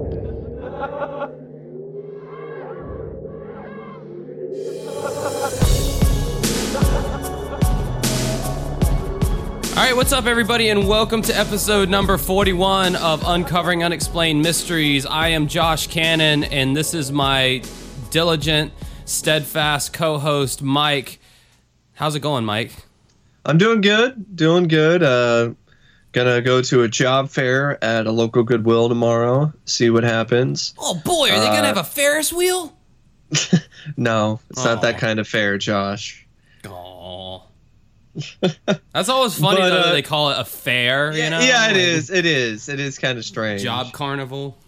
All right, what's up, everybody, and welcome to episode number 41 of Uncovering Unexplained Mysteries. I am Josh Cannon, and this is my diligent, steadfast co host, Mike. How's it going, Mike? I'm doing good, doing good. Uh, gonna go to a job fair at a local Goodwill tomorrow. See what happens. Oh, boy, are they going to Uh, have a Ferris wheel? No, it's not that kind of fair, Josh. Aw. That's always funny, But, though, that uh, they call it a fair, you know? yeah, it Like, is. It is. It is kind of strange. Job carnival.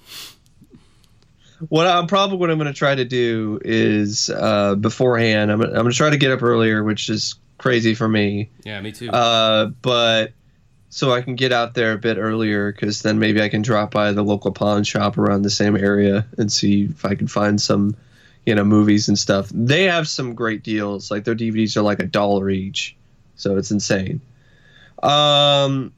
What I'm probably what I'm gonna try to do is uh, beforehand. I'm, I'm gonna try to get up earlier, which is crazy for me. Yeah, me too. Uh, but so I can get out there a bit earlier because then maybe I can drop by the local pawn shop around the same area and see if I can find some, you know, movies and stuff. They have some great deals. Like their DVDs are like a dollar each, so it's insane. Um,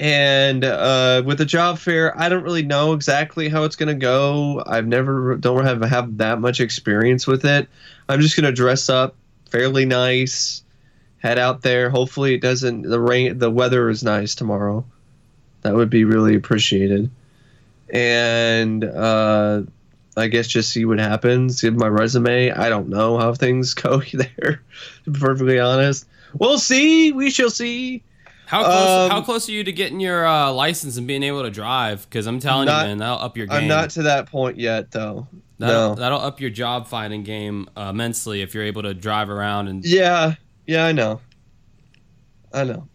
and uh, with the job fair, I don't really know exactly how it's gonna go. I've never don't have have that much experience with it. I'm just gonna dress up fairly nice head out there. Hopefully, it doesn't. The rain, the weather is nice tomorrow. That would be really appreciated. And uh, I guess just see what happens. Give my resume. I don't know how things go there. To be perfectly honest, we'll see. We shall see. How close, Um, how close are you to getting your uh, license and being able to drive? Because I'm telling Not- you, man, that'll up your game. I'm not to that point yet, though. that'll, no. that'll up your job finding game uh, immensely if you're able to drive around. And Yeah, yeah, I know. I know.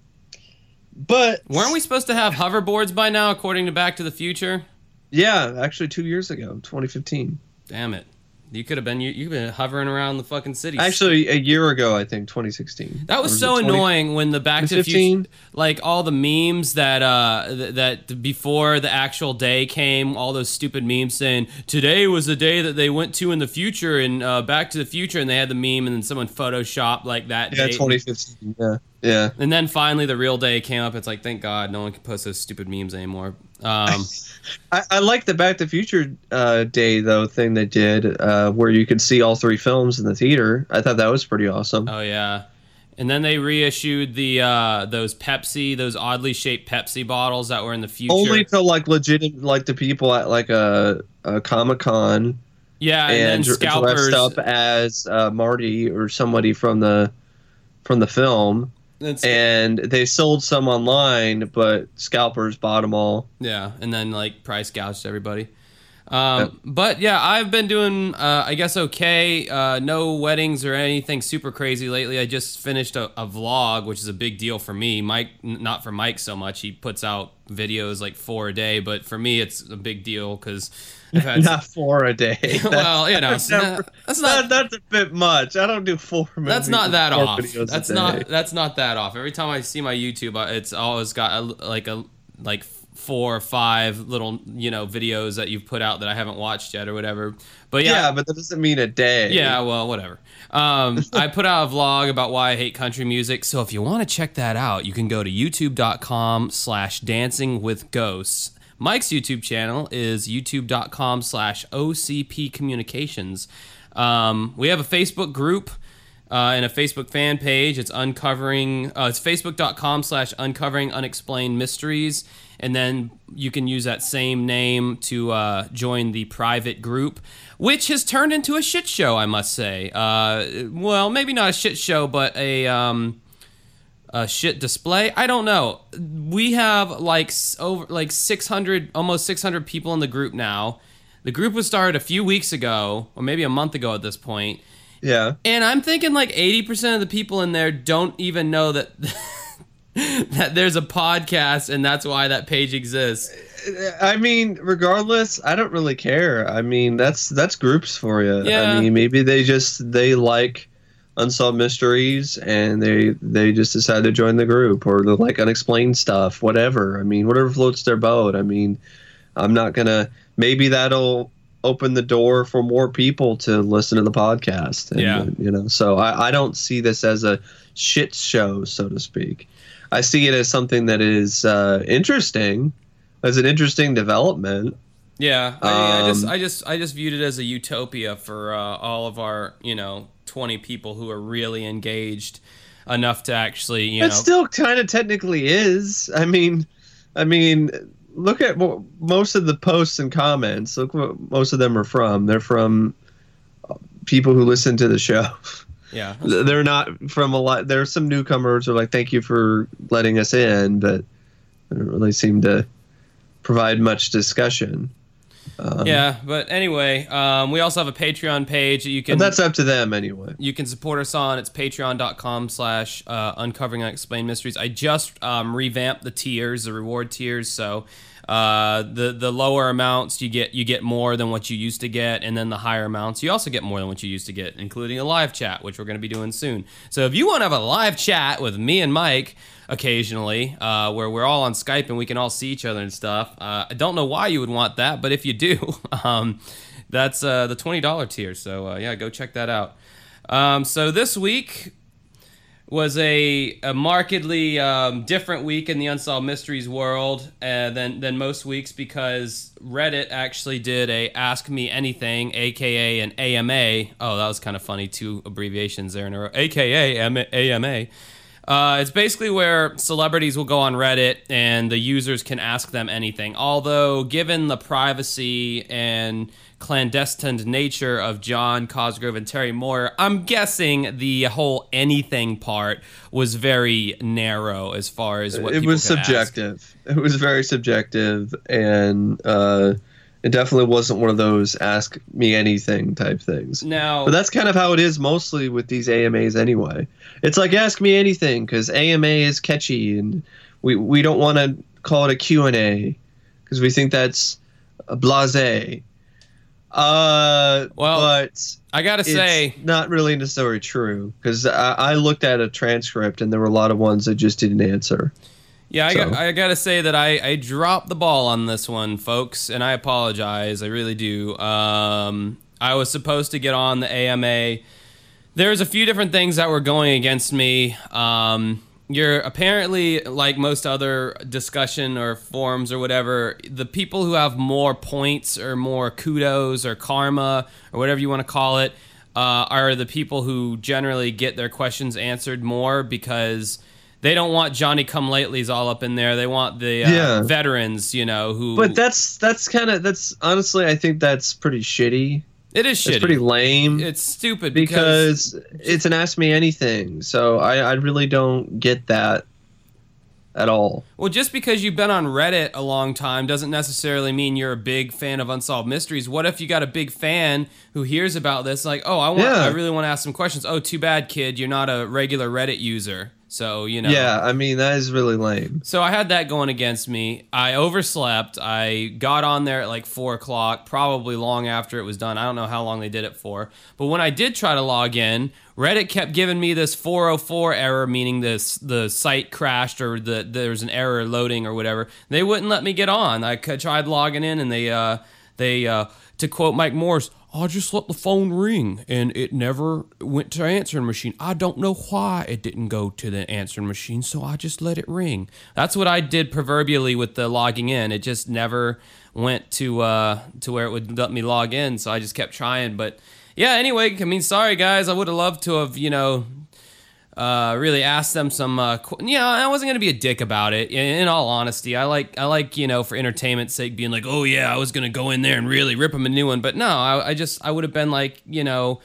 But weren't we supposed to have hoverboards by now, according to Back to the Future? Yeah, actually, two years ago, 2015. Damn it! You could have been you you've been hovering around the fucking city. Actually, a year ago, I think 2016. That Or was so 20 annoying when the Back to the 2015? Future, like all the memes that uh th- that before the actual day came, all those stupid memes saying today was the day that they went to in the future and uh, Back to the Future, and they had the meme, and then someone photoshopped like that Yeah, date. 2015. Yeah, yeah. And then finally the real day came up. It's like thank God no one can post those stupid memes anymore. Um, I, I like the Back to the Future uh, Day though thing they did, uh, where you could see all three films in the theater. I thought that was pretty awesome. oh yeah. And then they reissued the uh, those Pepsi, those oddly shaped Pepsi bottles that were in the future. Only to like legit, like the people at like a, a Comic Con yeah, and, and, dressed up as uh, Marty or somebody from the from the film, and sc- and they sold some online, but scalpers bought them all. Yeah, and then like price gouged everybody. Um, But yeah, I've been doing, uh, I guess, okay. Uh, no weddings or anything super crazy lately. I just finished a, a vlog, which is a big deal for me. Mike, n- not for Mike so much. He puts out videos like four a day, but for me, it's a big deal because I've. Not four a day. well, you know, never- that's not. that, that's a bit much. I don't do four. That's not that off. That's not that's not that off. Every time I see my YouTube, uh, it's always got a, like a like four or five little you know videos that you've put out that I haven't watched yet or whatever. But Yeah. yeah, but that doesn't mean a day. yeah, well, whatever. Um, I put out a vlog about why I hate country music. So if you want to check that out, you can go to youtube.com slash dancing with ghosts. Mike's YouTube channel is youtube.com slash OCP communications. Um, we have a Facebook group uh, and a Facebook fan page. It's uncovering, uh, it's facebook.com slash uncovering unexplained mysteries. And then you can use that same name to uh, join the private group, which has turned into a shit show, I must say. Uh, well, maybe not a shit show, but a. Um, a shit display. I don't know. We have like over like 600, almost 600 people in the group now. The group was started a few weeks ago, or maybe a month ago at this point. Yeah. And I'm thinking like 80% of the people in there don't even know that that there's a podcast and that's why that page exists. I mean, regardless, I don't really care. I mean, that's that's groups for you. Yeah. I mean, maybe they just they like unsolved mysteries and they they just decide to join the group or the like unexplained stuff, whatever. I mean, whatever floats their boat. I mean, I'm not gonna. Maybe that'll open the door for more people to listen to the podcast. And, Yeah. You know, so I, I don't see this as a shit show, so to speak. I see it as something that is uh, interesting, as an interesting development. Yeah, I, mean, I just, Um, I just, I just viewed it as a utopia for uh, all of our, you know, twenty people who are really engaged enough to actually, you It know, it still kind of technically is. I mean, I mean, look at what most of the posts and comments. Look what most of them are from. They're from uh, people who listen to the show. yeah, They're not from a lot. There's some newcomers who are like, "Thank you for letting us in," but they don't really seem to provide much discussion. Um, yeah. But anyway, um, we also have a Patreon page that you can. that's up to them anyway. you can support us on it's patreon.com slash uh, uncovering unexplained mysteries i just um, revamped the tiers the reward tiers so uh, the the lower amounts you get you get more than what you used to get and then the higher amounts you also get more than what you used to get including a live chat which we're going to be doing soon so if you want to have a live chat with me and mike occasionally uh, where we're all on skype and we can all see each other and stuff uh, i don't know why you would want that but if you do um, that's uh, the $20 tier so uh, yeah go check that out um, so this week was a, a markedly um, different week in the unsolved mysteries world uh, than than most weeks because Reddit actually did a Ask Me Anything, aka an AMA. Oh, that was kind of funny. Two abbreviations there in a row. AKA AMA. Uh, it's basically where celebrities will go on Reddit and the users can ask them anything. Although, given the privacy and clandestine nature of John Cosgrove and Terry Meurer, I'm guessing the whole anything part was very narrow as far as what it was could ask. subjective. It was very subjective, and uh, it definitely wasn't one of those "ask me anything" type things. No. But that's kind of how it is mostly with these AMAs anyway. It's like ask me anything because AMA is catchy, and we we don't want to call it a Q and A because we think that's a blasé. Uh, Well, but I gotta say, not really necessarily true because I, I looked at a transcript and there were a lot of ones that just didn't answer. Yeah, I, So- got, I gotta say that I, I dropped the ball on this one, folks, and I apologize. I really do. Um, I was supposed to get on the AMA. There's a few different things that were going against me. Um, you're apparently, like most other discussion or forums or whatever, the people who have more points or more kudos or karma or whatever you want to call it uh, are the people who generally get their questions answered more because they don't want Johnny Come Latelys all up in there. They want the uh, Yeah. veterans, you know, who. But that's that's kind of that's honestly I think that's pretty shitty. it is shitty. It's pretty lame it's stupid because, because it's an ask me anything. So I I really don't get that at all. well, just because you've been on Reddit a long time doesn't necessarily mean you're a big fan of unsolved mysteries. What if you got a big fan who hears about this, like, oh, I want, Yeah. I really want to ask some questions. Oh, too bad, kid, you're not a regular Reddit user, so you know. Yeah, I mean that is really lame. So I had that going against me. I overslept. I got on there at like four o'clock, probably long after it was done. I don't know how long they did it for. But when I did try to log in, Reddit kept giving me this 404 error, meaning this the site crashed or the there's an error loading or whatever. They wouldn't let me get on. I tried logging in, and they uh, they uh, to quote Mike Morris. I just let the phone ring and it never went to answering machine. I don't know why it didn't go to the answering machine, so I just let it ring. That's what I did proverbially with the logging in. It just never went to uh, to where it would let me log in, so I just kept trying. But yeah, anyway, I mean, sorry guys, I would have loved to have you know uh, really asked them some. Uh, qu- yeah, I wasn't gonna be a dick about it. In, in all honesty, I like I like you know for entertainment's sake being like, oh yeah, I was gonna go in there and really rip them a new one. But no, I, I just I would have been like, you know,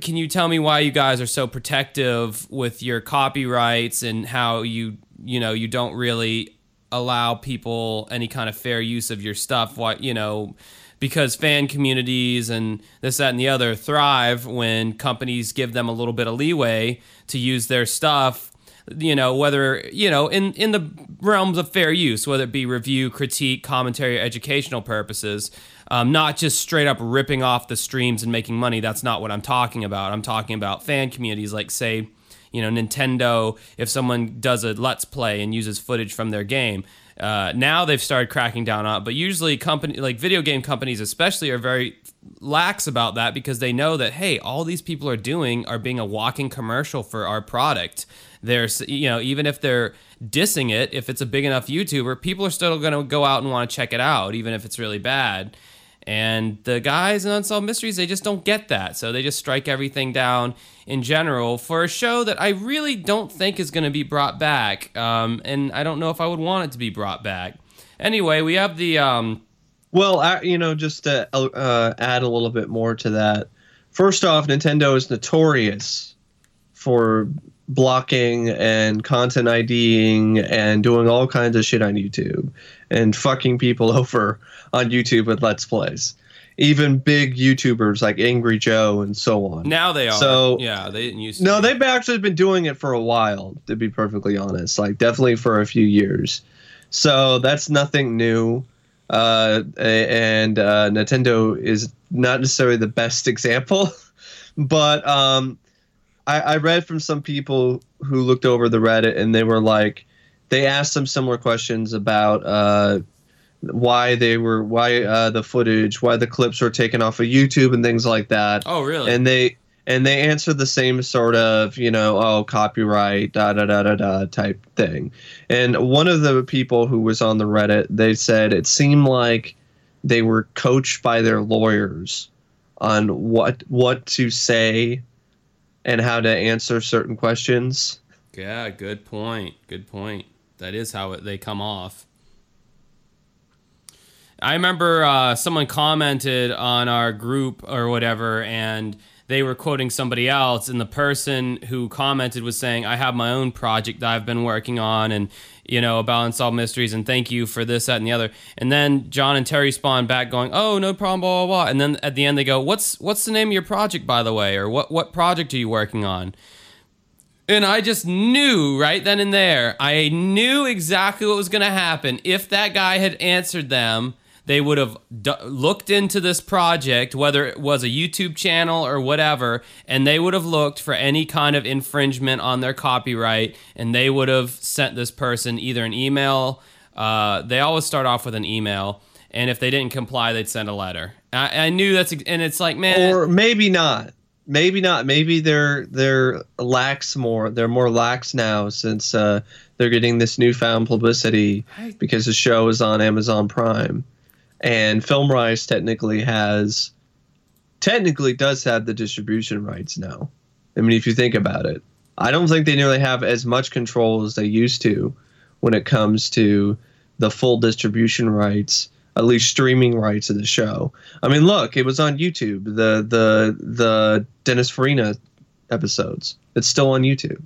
can you tell me why you guys are so protective with your copyrights and how you you know you don't really allow people any kind of fair use of your stuff? What you know because fan communities and this, that, and the other thrive when companies give them a little bit of leeway to use their stuff. You know, whether you know in in the realms of fair use, whether it be review, critique, commentary, educational purposes, um, not just straight up ripping off the streams and making money. That's not what I'm talking about. I'm talking about fan communities, like say, you know, Nintendo. If someone does a Let's Play and uses footage from their game, Uh, now they've started cracking down on it, but usually company like video game companies especially are very lax about that because they know that hey, all these people are doing are being a walking commercial for our product. There's you know even if they're dissing it, if it's a big enough YouTuber, people are still going to go out and want to check it out, even if it's really bad. And the guys in Unsolved Mysteries, they just don't get that. So they just strike everything down in general for a show that I really don't think is going to be brought back. Um, and I don't know if I would want it to be brought back. Anyway, we have the. Um, well, I, you know, just to uh, add a little bit more to that. First off, Nintendo is notorious for blocking and content IDing and doing all kinds of shit on YouTube and fucking people over on YouTube with Let's Plays. Even big YouTubers like Angry Joe and so on. Now they are. So yeah, they didn't used to. No, they've actually been doing it for a while, to be perfectly honest. Like definitely for a few years. So that's nothing new. Uh, and uh, Nintendo is not necessarily the best example, but um, I, I read from some people who looked over the Reddit and they were like, they asked some similar questions about uh, why they were why uh, the footage, why the clips were taken off of YouTube and things like that. Oh, really? And they and they answered the same sort of you know oh copyright da da da da da type thing. And one of the people who was on the Reddit, they said it seemed like they were coached by their lawyers on what what to say and how to answer certain questions. Yeah, good point. Good point. That is how it, they come off. I remember uh, someone commented on our group or whatever, and they were quoting somebody else, and the person who commented was saying, "I have my own project that I've been working on, and you know about unsolved mysteries, and thank you for this, that, and the other." And then John and Terry spawn back, going, "Oh, no problem, blah blah blah." And then at the end they go, "What's what's the name of your project, by the way, or what what project are you working on?" And I just knew right then and there, I knew exactly what was going to happen. If that guy had answered them, they would have d- looked into this project, whether it was a YouTube channel or whatever, and they would have looked for any kind of infringement on their copyright, and they would have sent this person either an email. Uh, they always start off with an email, and if they didn't comply, they'd send a letter. I, I knew that's, and it's like, man, or maybe not maybe not. Maybe they're they're lax more. They're more lax now since uh, they're getting this newfound publicity because the show is on Amazon Prime, and FilmRise technically has technically does have the distribution rights now. I mean, if you think about it, I don't think they nearly have as much control as they used to when it comes to the full distribution rights at least streaming rights of the show. I mean, look, it was on YouTube. The the the Dennis Farina episodes. It's still on YouTube.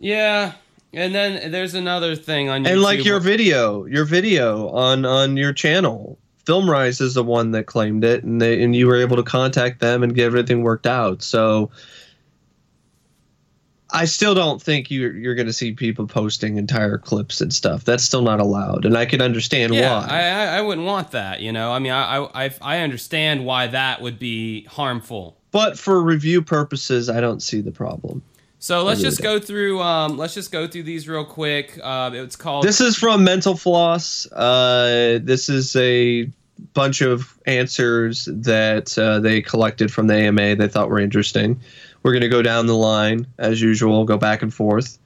Yeah, and then there's another thing on YouTube. And like your video, your video on on your channel, FilmRise is the one that claimed it, and they and you were able to contact them and get everything worked out. So I still don't think you're you're going to see people posting entire clips and stuff. That's still not allowed, and I can understand yeah, why. I I wouldn't want that. You know, I mean, I I I understand why that would be harmful. But for review purposes, I don't see the problem. So let's just go through. Um, let's just go through these real quick. Uh, it's called. This is from Mental Floss. Uh, this is a bunch of answers that uh, they collected from the AMA. They thought were interesting. We're going to go down the line as usual, go back and forth.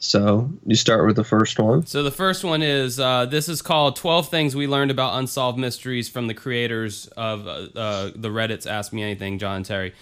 So you start with the first one. So the first one is uh, this is called 12 Things We Learned About Unsolved Mysteries from the creators of uh, uh, the Reddit's Ask Me Anything, John and Terry.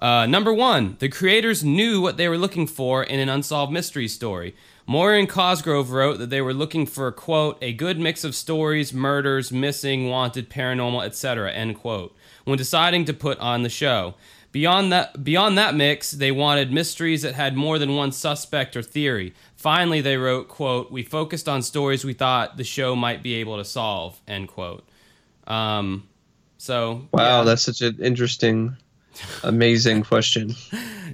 Uh, number one, the creators knew what they were looking for in an unsolved mystery story. Meurer and Cosgrove wrote that they were looking for, quote, a good mix of stories, murders, missing, wanted, paranormal, etc., end quote, when deciding to put on the show. Beyond that, beyond that mix, they wanted mysteries that had more than one suspect or theory. Finally, they wrote, "quote We focused on stories we thought the show might be able to solve." End quote. Um, so wow, yeah. that's such an interesting, amazing question.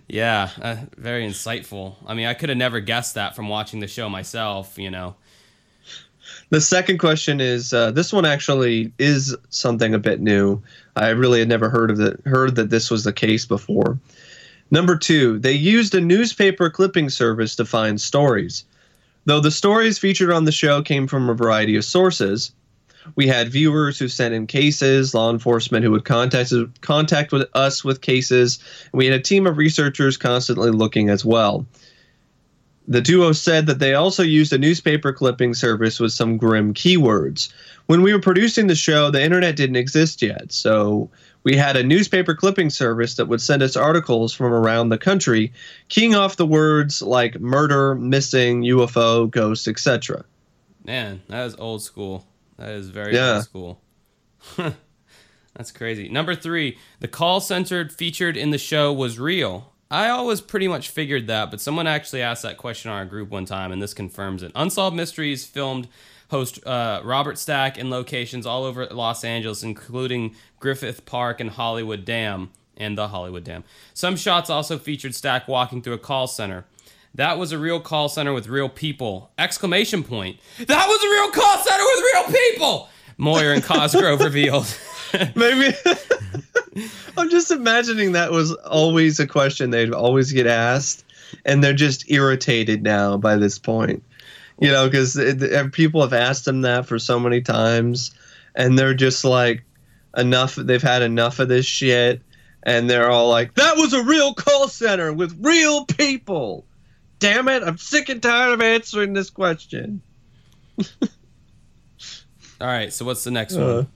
yeah, uh, very insightful. I mean, I could have never guessed that from watching the show myself. You know. The second question is uh, this one actually is something a bit new. I really had never heard of it, heard that this was the case before. Number two, they used a newspaper clipping service to find stories. Though the stories featured on the show came from a variety of sources, we had viewers who sent in cases, law enforcement who would contact contact with us with cases, we had a team of researchers constantly looking as well. The duo said that they also used a newspaper clipping service with some grim keywords. When we were producing the show, the internet didn't exist yet, so we had a newspaper clipping service that would send us articles from around the country, keying off the words like murder, missing, UFO, ghost, etc. Man, that is old school. That is very yeah. old school. That's crazy. Number three, the call center featured in the show was real. I always pretty much figured that, but someone actually asked that question on our group one time, and this confirms it. Unsolved Mysteries filmed host uh, Robert Stack in locations all over Los Angeles, including Griffith Park and Hollywood Dam and the Hollywood Dam. Some shots also featured Stack walking through a call center. That was a real call center with real people! Exclamation point! That was a real call center with real people! Meurer and Cosgrove revealed. Maybe. I'm just imagining that was always a question they'd always get asked, and they're just irritated now by this point. You know, because people have asked them that for so many times, and they're just like, enough. They've had enough of this shit, and they're all like, "That was a real call center with real people." Damn it! I'm sick and tired of answering this question. all right, so what's the next uh, one?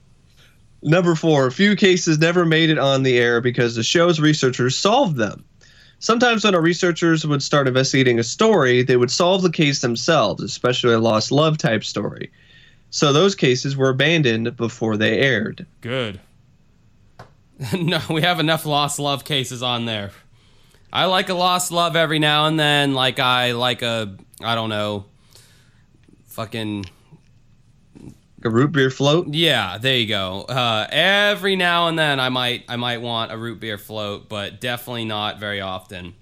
Number four, a few cases never made it on the air because the show's researchers solved them. Sometimes when our researchers would start investigating a story, they would solve the case themselves, especially a lost love type story. So those cases were abandoned before they aired. Good. no, we have enough lost love cases on there. I like a lost love every now and then, like I like a I don't know, fucking a root beer float. Yeah, there you go. Uh, every now and then, I might I might want a root beer float, but definitely not very often.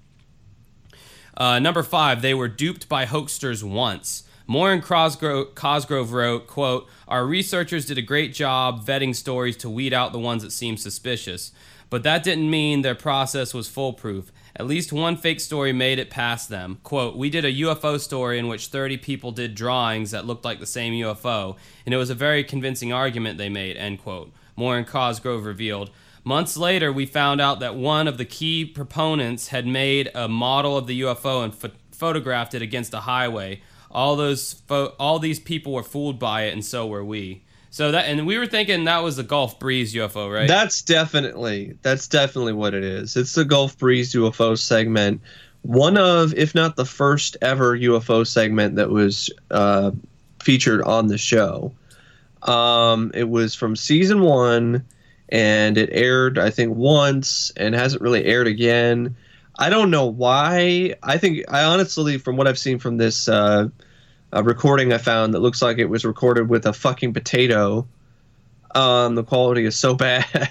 Uh, number five, they were duped by hoaxsters once. Meurer and Cosgrove, Cosgrove wrote, quote, Our researchers did a great job vetting stories to weed out the ones that seemed suspicious, but that didn't mean their process was foolproof. At least one fake story made it past them. Quote, We did a UFO story in which 30 people did drawings that looked like the same UFO, and it was a very convincing argument they made, end quote. Meurer and Cosgrove revealed. Months later, we found out that one of the key proponents had made a model of the UFO and ph- photographed it against a highway. All those fo- all these people were fooled by it, and so were we. So that and we were thinking that was the Gulf Breeze UFO, right? That's definitely that's definitely what it is. It's the Gulf Breeze UFO segment. One of, if not the first ever UFO segment that was uh, featured on the show. Um, it was from season one, and it aired I think once, and hasn't really aired again. I don't know why. I think I honestly, from what I've seen from this. Uh, a recording I found that looks like it was recorded with a fucking potato. Um, the quality is so bad.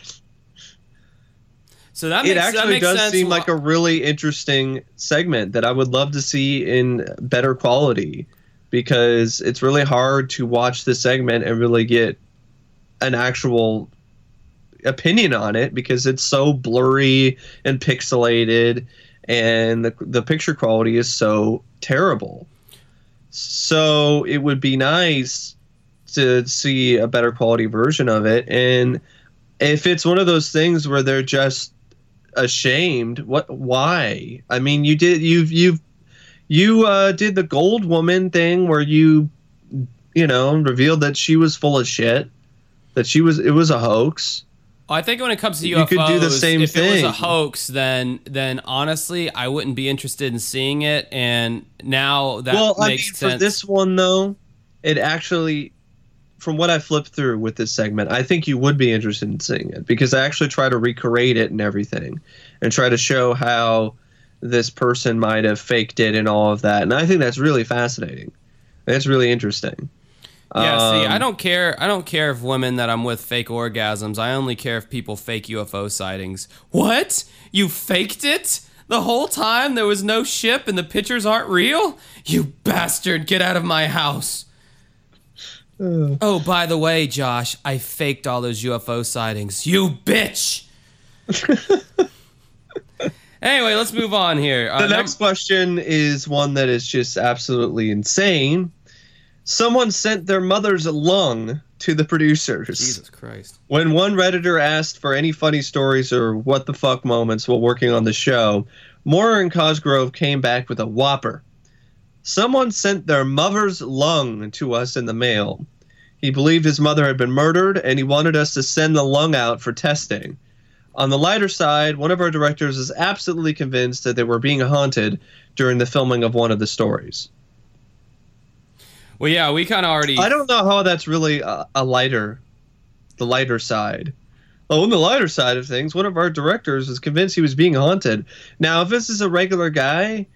So that makes, it actually does sense. seem like a really interesting segment that I would love to see in better quality because it's really hard to watch the segment and really get an actual opinion on it because it's so blurry and pixelated and the, the picture quality is so terrible. So it would be nice to see a better quality version of it. And if it's one of those things where they're just ashamed, what? Why? I mean, you did you've you've you uh, did the gold woman thing where you you know revealed that she was full of shit, that she was it was a hoax. I think when it comes to UFOs, you could do the same if thing. it was a hoax, then then honestly, I wouldn't be interested in seeing it. And now that well, I mean, sense. For this one though, it actually, from what I flipped through with this segment, I think you would be interested in seeing it because I actually try to recreate it and everything, and try to show how this person might have faked it and all of that. And I think that's really fascinating. That's really interesting. Yeah, um, see, I um, don't care. I don't care if women that I'm with fake orgasms. I only care if people fake UFO sightings. What? You faked it? The whole time there was no ship and the pictures aren't real? You bastard, get out of my house. Uh, oh, by the way, Josh, I faked all those UFO sightings. You bitch. Anyway, let's move on here. Uh, The num- next question is one that is just absolutely insane. Someone sent their mother's lung to the producers. Jesus Christ. When one Redditor asked for any funny stories or what the fuck moments while working on the show, Meurer and Cosgrove came back with a whopper. Someone sent their mother's lung to us in the mail. He believed his mother had been murdered and he wanted us to send the lung out for testing. On the lighter side, one of our directors is absolutely convinced that they were being haunted during the filming of one of the stories. Well, yeah, we kind of already. I don't know how that's really a, a lighter, the lighter side. Oh, on the lighter side of things, one of our directors was convinced he was being haunted. Now, if this is a regular guy,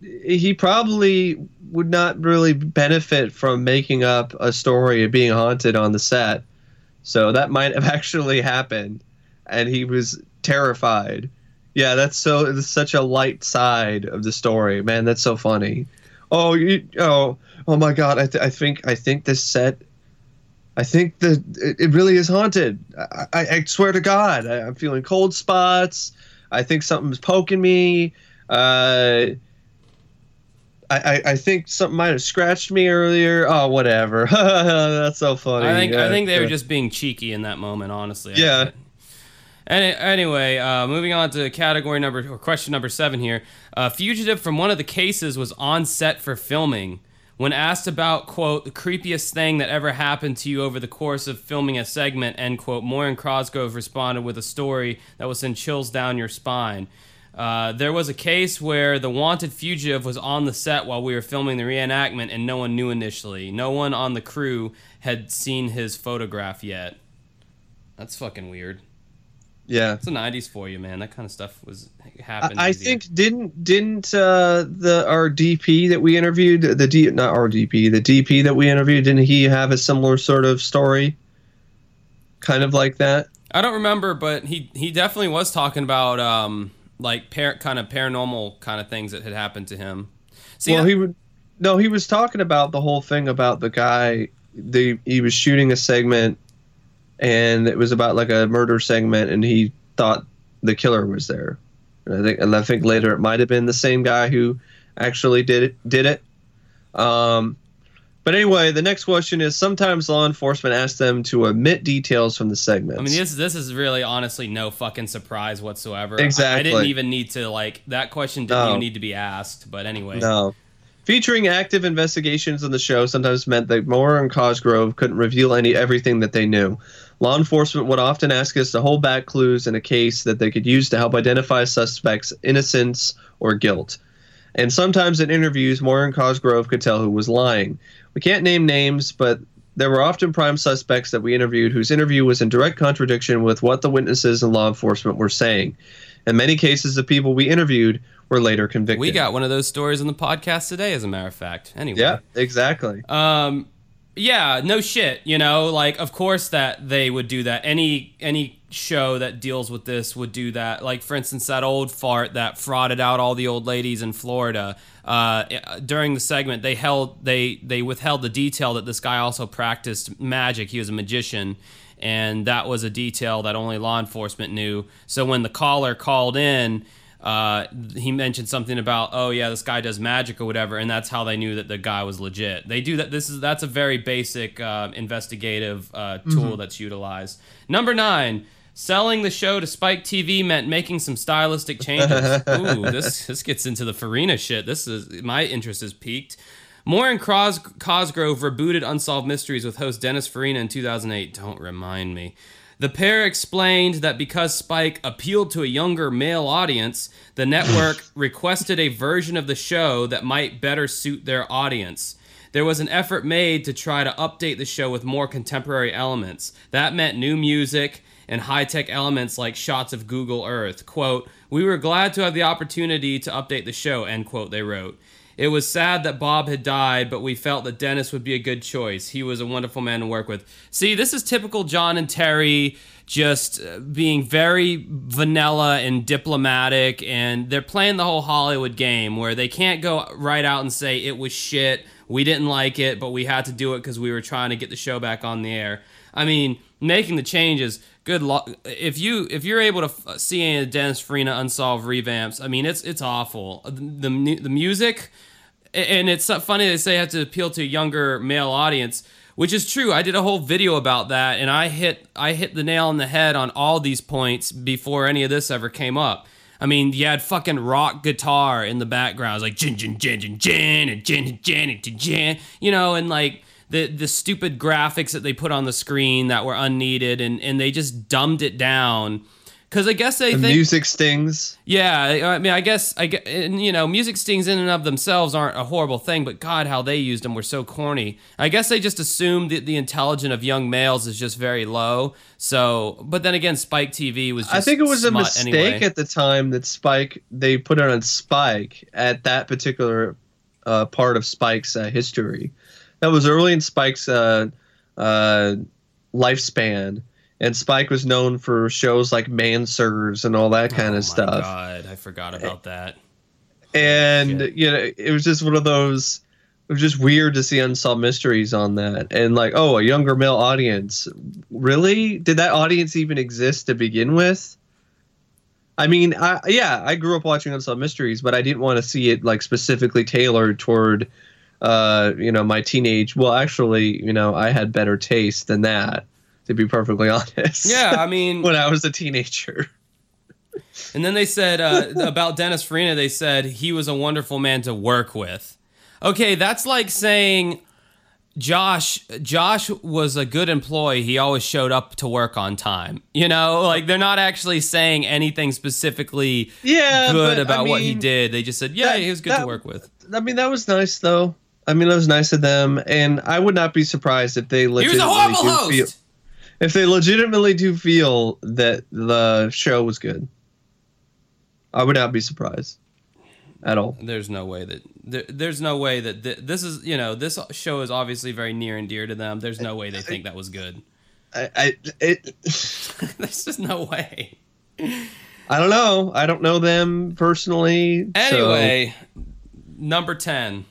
he probably would not really benefit from making up a story of being haunted on the set. So that might have actually happened, and he was terrified. Yeah, that's so. It's such a light side of the story, man. That's so funny. Oh, you. Oh, oh my God. I, th- I think. I think this set. I think that it, it really is haunted. I, I, I swear to God, I, I'm feeling cold spots. I think something's poking me. Uh, I, I, I think something might have scratched me earlier. Oh, whatever. That's so funny. I think I think they were just being cheeky in that moment, honestly. Yeah. Any, anyway, uh, moving on to category number or question number seven here. A fugitive from one of the cases was on set for filming. When asked about quote the creepiest thing that ever happened to you over the course of filming a segment, end quote, Meurer and Crosgrove responded with a story that will send chills down your spine. Uh, there was a case where the wanted fugitive was on the set while we were filming the reenactment, and no one knew initially. No one on the crew had seen his photograph yet. That's fucking weird. Yeah. It's the '90s for you, man. That kind of stuff was happened. I easier. think didn't didn't uh, the our DP that we interviewed the D not our DP the DP that we interviewed didn't he have a similar sort of story, kind of like that? I don't remember, but he he definitely was talking about um like par- kind of paranormal kind of things that had happened to him. See, well, I- he would no, he was talking about the whole thing about the guy. The he was shooting a segment, and it was about like a murder segment, and he thought the killer was there. And I think, and I think later it might have been the same guy who actually did it. Did it. Um, but anyway, the next question is: Sometimes law enforcement asks them to omit details from the segments. I mean, this this is really honestly no fucking surprise whatsoever. I- I, didn't even need to like that question didn't No. even need to be asked. But anyway, No. Featuring active investigations on the show sometimes meant that Meurer and Cosgrove couldn't reveal any everything that they knew. Law enforcement would often ask us to hold back clues in a case that they could use to help identify suspects' innocence or guilt. And sometimes in interviews, Meurer and Cosgrove could tell who was lying. We can't name names, but there were often prime suspects that we interviewed whose interview was in direct contradiction with what the witnesses and law enforcement were saying. In many cases, the people we interviewed were later convicted. we got one of those stories in the podcast today, as a matter of fact. Anyway, Yeah, exactly. Um, yeah, no shit. You know, like of course that they would do that. Any any show that deals with this would do that. Like for instance, that old fart that frauded out all the old ladies in Florida. Uh, during the segment, they held they they withheld the detail that this guy also practiced magic. He was a magician. And that was a detail that only law enforcement knew. So when the caller called in, uh, he mentioned something about oh yeah this guy does magic or whatever and that's how they knew that the guy was legit. They do that this is that's a very basic uh, investigative uh, tool that's utilized. Number nine selling the show to spike tv meant making some stylistic changes. Ooh this this gets into the farina shit. This is my interest is peaked. Meurer and Cros- Cosgrove rebooted Unsolved Mysteries with host Dennis Farina in 2008. Don't remind me. The pair explained that because Spike appealed to a younger male audience, the network requested a version of the show that might better suit their audience. There was an effort made to try to update the show with more contemporary elements. That meant new music and high tech elements like shots of Google Earth. Quote, We were glad to have the opportunity to update the show, end quote, they wrote. It was sad that Bob had died, but we felt that Dennis would be a good choice. He was a wonderful man to work with. See, this is typical John and Terry just uh, being very vanilla and diplomatic, and they're playing the whole Hollywood game where they can't go right out and say it was shit. We didn't like it, but we had to do it because we were trying to get the show back on the air. I mean, making the changes. Good luck if you if you're able to f- see any of Dennis Farina unsolved revamps. I mean, it's it's awful. The the, the music, and it's funny they say you have to appeal to a younger male audience which is true. I did a whole video about that, and I hit I hit the nail on the head on all these points before any of this ever came up. I mean, you had fucking rock guitar in the background, like jin jin jin jin jin and jin jin jin jin, you know, and like the the stupid graphics that they put on the screen that were unneeded, and and they just dumbed it down because I guess they the think music stings. Yeah, I mean, I guess I and, you know, music stings in and of themselves aren't a horrible thing, but God, how they used them were so corny. I guess they just assumed that the intelligence of young males is just very low. So, but then again, Spike TV was. Just I think it was a mistake anyway. at the time that Spike they put it on Spike at that particular uh, part of Spike's uh, history. That was early in Spike's uh, uh lifespan and Spike was known for shows like Manswers and all that kind oh of stuff. God, I forgot about that. And Shit. you know, it was just one of those. It was just weird to see unsolved mysteries on that, and like, oh, a younger male audience. Really? Did that audience even exist to begin with? I mean, I, yeah, I grew up watching unsolved mysteries, but I didn't want to see it like specifically tailored toward, uh, you know, my teenage. Well, actually, you know, I had better taste than that to be perfectly honest. Yeah, I mean, when I was a teenager. And then they said uh, about Dennis Farina, they said he was a wonderful man to work with. Okay, that's like saying Josh Josh was a good employee. He always showed up to work on time. You know, like they're not actually saying anything specifically yeah, good about I mean, what he did. They just said, yeah, that, he was good that, to work with. I mean, that was nice though. I mean, that was nice of them, and I would not be surprised if they legitimately he was a horrible host. Feel, if they legitimately do feel that the show was good, I would not be surprised at all. There's no way that there, there's no way that th- this is you know this show is obviously very near and dear to them. There's no way they think that was good. I, I it, there's just no way. I don't know. I don't know them personally. Anyway, so. number ten.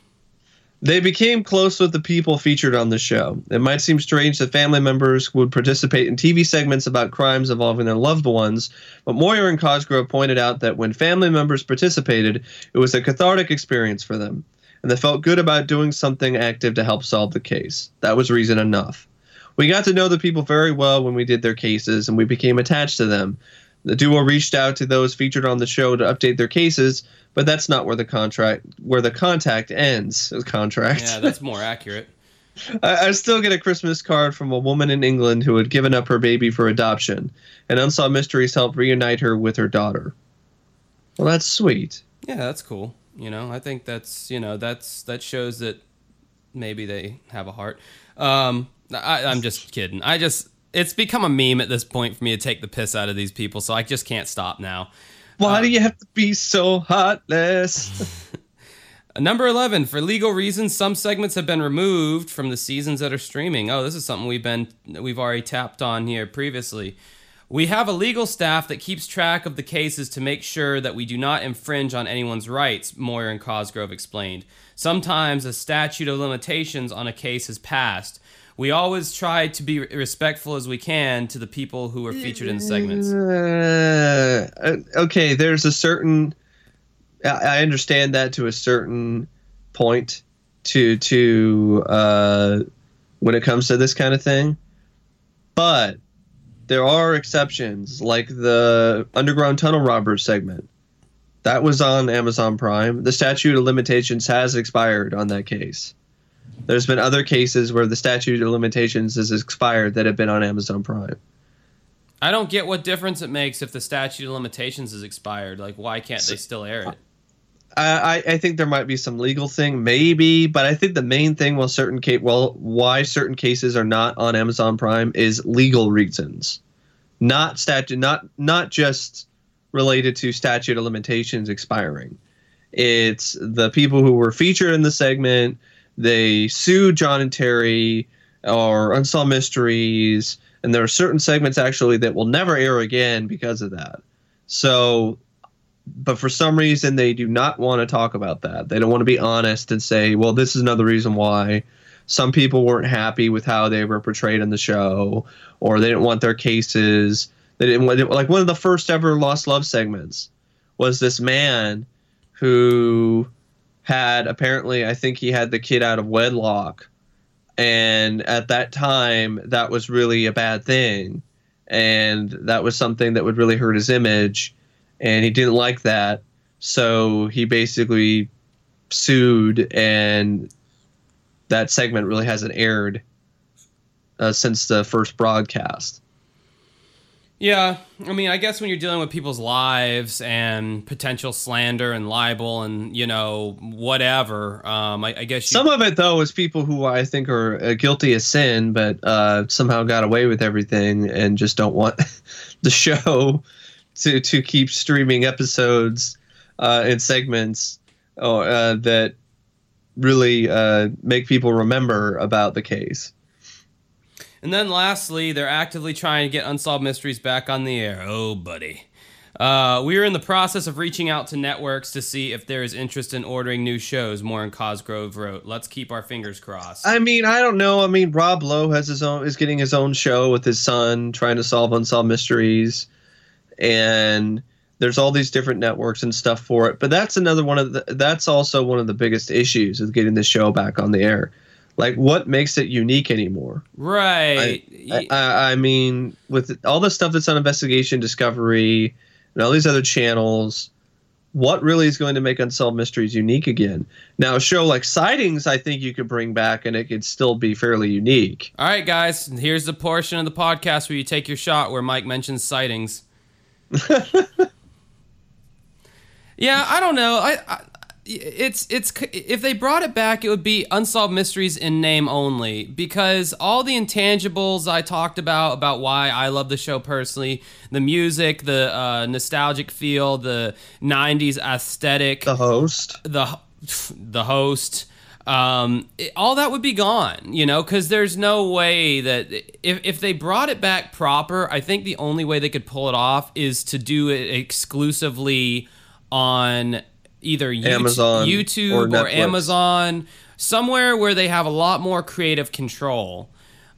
They became close with the people featured on the show. It might seem strange that family members would participate in TV segments about crimes involving their loved ones, but Meurer and Cosgrove pointed out that when family members participated, it was a cathartic experience for them, and they felt good about doing something active to help solve the case. That was reason enough. We got to know the people very well when we did their cases, and we became attached to them. The duo reached out to those featured on the show to update their cases, but that's not where the contract where the contact ends. Contract. Yeah, that's more accurate. I, I, still get a Christmas card from a woman in England who had given up her baby for adoption, and Unsolved Mysteries helped reunite her with her daughter. Well, that's sweet. Yeah, that's cool. You know, I think that's you know that's that shows that maybe they have a heart. Um, I, I'm just kidding. I just it's become a meme at this point for me to take the piss out of these people, so I just can't stop now. Why uh, do you have to be so heartless? Number 11, for legal reasons, some segments have been removed from the seasons that are streaming. Oh, this is something we've been we've already tapped on here previously. We have a legal staff that keeps track of the cases to make sure that we do not infringe on anyone's rights, Meurer and Cosgrove explained. Sometimes a statute of limitations on a case has passed, we always try to be respectful as we can to the people who are featured in the segments. Uh, okay, there's a certain. I understand that to a certain point. To to uh, when it comes to this kind of thing, but there are exceptions, like the underground tunnel robbers segment. That was on Amazon Prime. The statute of limitations has expired on that case. There's been other cases where the statute of limitations has expired that have been on Amazon Prime. I don't get what difference it makes if the statute of limitations is expired. Like, why can't so, they still air it? I, I think there might be some legal thing, maybe, but I think the main thing, well, certain case, well, why certain cases are not on Amazon Prime is legal reasons, not statute, not not just related to statute of limitations expiring. It's the people who were featured in the segment they sue John and Terry or Unsolved Mysteries, and there are certain segments actually that will never air again because of that. So but for some reason they do not want to talk about that. They don't want to be honest and say, "Well, this is another reason why." Some people weren't happy with how they were portrayed in the show, or they didn't want their cases. They didn't want like one of the first ever Lost Love segments was this man who had apparently I think he had the kid out of wedlock. And at that time that was really a bad thing. And that was something that would really hurt his image. And he didn't like that. So he basically sued and that segment really hasn't aired uh, since the first broadcast Yeah, I mean, I guess when you're dealing with people's lives and potential slander and libel and you know whatever, um, I, I guess you, some of it though is people who i think are uh, guilty of sin but uh, somehow got away with everything and just don't want the show to to keep streaming episodes uh, and segments uh, that really uh, make people remember about the case And then lastly, they're actively trying to get Unsolved Mysteries back on the air. Oh, buddy. Uh, we are in the process of reaching out to networks to see if there is interest in ordering new shows. Meurer Cosgrove wrote. Let's keep our fingers crossed. I mean, I don't know. I mean, Rob Lowe has his own is getting his own show with his son, trying to solve unsolved mysteries, and there's all these different networks and stuff for it. But that's another one of the. That's also one of the biggest issues with getting the show back on the air. Like, what makes it unique anymore? right. I, I, I mean, with all the stuff that's on Investigation Discovery and all these other channels, what really is going to make Unsolved Mysteries unique again? Now, a show like Sightings, I think you could bring back and it could still be fairly unique. All right, guys. Here's the portion of the podcast where you take your shot where Mike mentions sightings. yeah, I don't know. I, I it's it's if they brought it back, it would be unsolved mysteries in name only because all the intangibles I talked about about why I love the show personally, the music, the uh, nostalgic feel, the '90s aesthetic, The host. the the host um it- all that would be gone you know because there's no way that if, if they brought it back proper i think the only way they could pull it off is to do it exclusively on either YouTube, Amazon youtube or or, amazon somewhere where they have a lot more creative control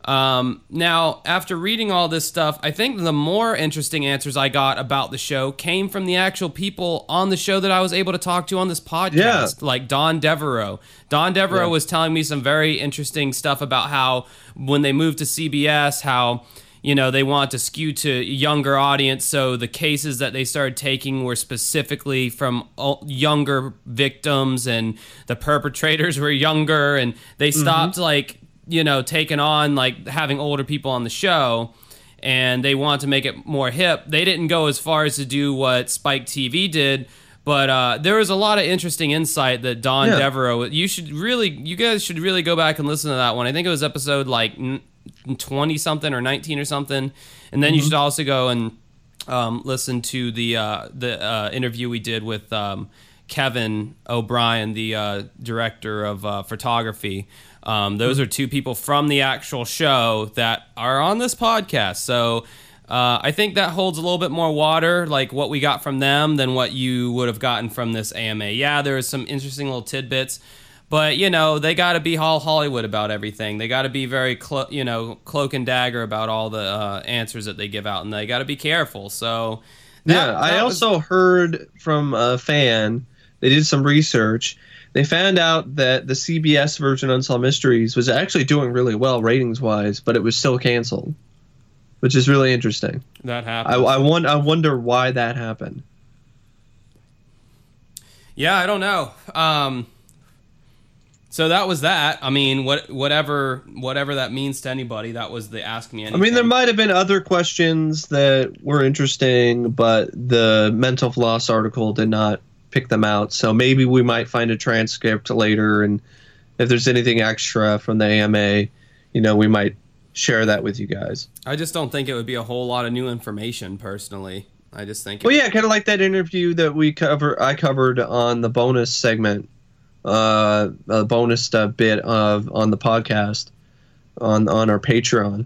um, now, after reading all this stuff, I think the more interesting answers I got about the show came from the actual people on the show that I was able to talk to on this podcast, Yeah. like Don Devereaux. Don Devereaux Yeah. was telling me some very interesting stuff about how when they moved to CBS, how you know they want to skew to younger audience, so the cases that they started taking were specifically from younger victims, and the perpetrators were younger, and they stopped like you know taking on like having older people on the show. And they want to make it more hip. They didn't go as far as to do what spike tv did but uh, there was a lot of interesting insight that don Yeah. devereaux you should really you guys should really go back and listen to that one. I think it was episode like 20 something or 19 or something and then you should also go and um, listen to the uh, the uh, interview we did with um, Kevin O'Brien, the uh, director of uh, photography. Um, those are two people from the actual show that are on this podcast. So uh, I think that holds a little bit more water, like what we got from them, than what you would have gotten from this AMA. Yeah, there is some interesting little tidbits. But you know they got to be all Hollywood about everything. They got to be very, clo- you know, cloak and dagger about all the uh, answers that they give out, and they got to be careful. So, that- yeah, I was- also heard from a fan. They did some research. They found out that the CBS version of Unsolved Mysteries was actually doing really well ratings wise, but it was still canceled, which is really interesting. that I, happened. I, won- I wonder why that happened. yeah, I don't know. Um, so that was that. I mean, what whatever whatever that means to anybody, that was the ask me anything. I mean, there might have been other questions that were interesting, but the mental floss article did not pick them out. So maybe we might find a transcript later, and if there's anything extra from the AMA, you know, we might share that with you guys. I just don't think it would be a whole lot of new information, personally. I just think. Well, yeah, kind of like that interview that we cover. I covered on the bonus segment, uh, a bonus uh, bit of on the podcast, on on our Patreon.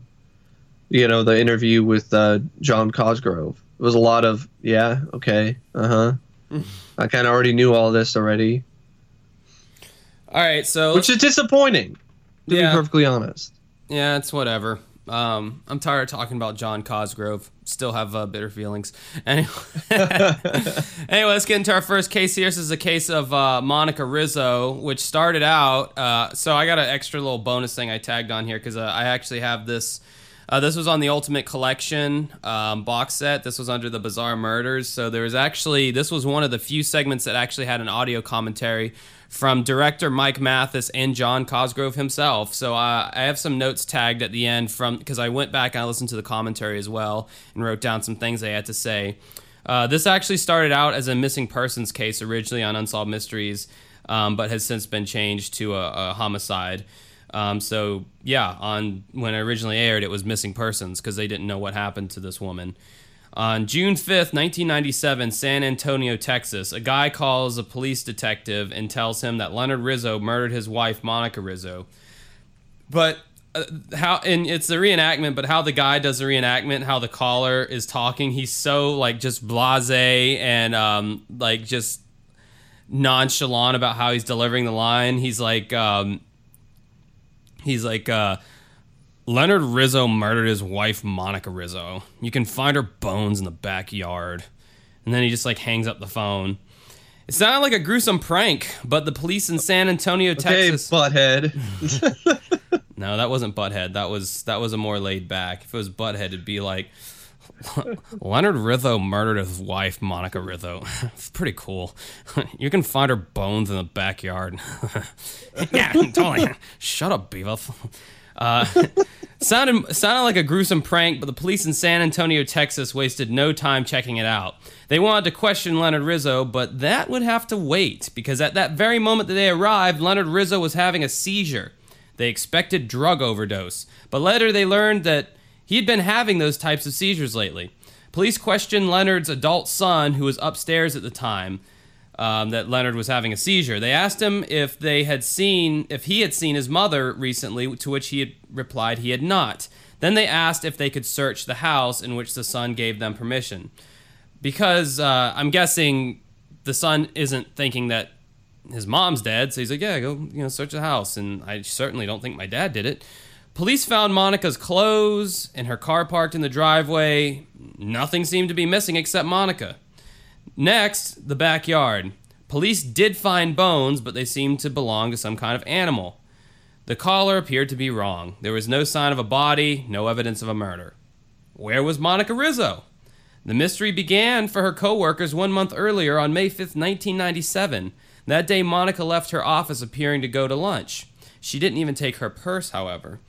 You know, the interview with uh, John Cosgrove. It was a lot of yeah, okay, uh huh. I kind of already knew all this already, All right, so which is disappointing. To Yeah. be perfectly honest. yeah, it's whatever. Um, I'm tired of talking about John Cosgrove. Still have uh, bitter feelings. Anyway, anyway, let's get into our first case here. This is a case of uh, Monica Rizzo, which started out. Uh, so I got an extra little bonus thing I tagged on here because uh, I actually have this. Uh, this was on the Ultimate Collection um, box set. This was under the Bizarre Murders. So there was actually this was one of the few segments that actually had an audio commentary from director Mike Mathis and John Cosgrove himself. So uh, I have some notes tagged at the end from because I went back and I listened to the commentary as well and wrote down some things they had to say. Uh, this actually started out as a missing persons case originally on Unsolved Mysteries, um, but has since been changed to a, a homicide. Um, so yeah, on when it originally aired, it was missing persons because they didn't know what happened to this woman. On June 5th, 1997, San Antonio, Texas, a guy calls a police detective and tells him that Leonard Rizzo murdered his wife, Monica Rizzo. But uh, how, and it's the reenactment, but how the guy does the reenactment, how the caller is talking, he's so like just blase and um, like just nonchalant about how he's delivering the line. He's like, um, he's like, uh, Leonard Rizzo murdered his wife, Monica Rizzo. You can find her bones in the backyard. And then he just like hangs up the phone. It sounded like a gruesome prank, but the police in San Antonio, Hey, Texas. butthead. no, that wasn't Butthead. That was that was a more laid back. If it was Butthead, it'd be like Leonard Rizzo murdered his wife, Monica Rizzo. it's pretty cool. you can find her bones in the backyard. yeah, totally. Shut up, Beavis. Uh, sounded sounded like a gruesome prank, but the police in San Antonio, Texas, wasted no time checking it out. They wanted to question Leonard Rizzo, but that would have to wait because at that very moment that they arrived, Leonard Rizzo was having a seizure. They expected drug overdose, but later they learned that he had been having those types of seizures lately. Police questioned Leonard's adult son, who was upstairs at the time, um, that Leonard was having a seizure. They asked him if they had seen, if he had seen his mother recently, to which he had replied he had not. Then they asked if they could search the house, in which the son gave them permission. Because uh, I'm guessing the son isn't thinking that his mom's dead, so he's like, "Yeah, go, you know, search the house." And I certainly don't think my dad did it. Police found Monica's clothes and her car parked in the driveway. Nothing seemed to be missing except Monica. Next, the backyard. Police did find bones, but they seemed to belong to some kind of animal. The caller appeared to be wrong. There was no sign of a body, no evidence of a murder. Where was Monica Rizzo? The mystery began for her coworkers one month earlier on May 5th, 1997. That day, Monica left her office appearing to go to lunch. She didn't even take her purse, however.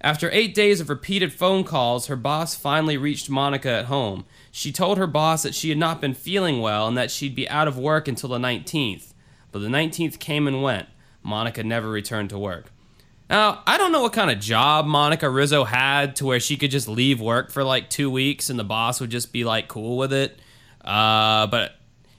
After eight days of repeated phone calls, her boss finally reached Monica at home. She told her boss that she had not been feeling well and that she'd be out of work until the 19th. But the 19th came and went. Monica never returned to work. Now, I don't know what kind of job Monica Rizzo had to where she could just leave work for like two weeks and the boss would just be like cool with it. Uh, but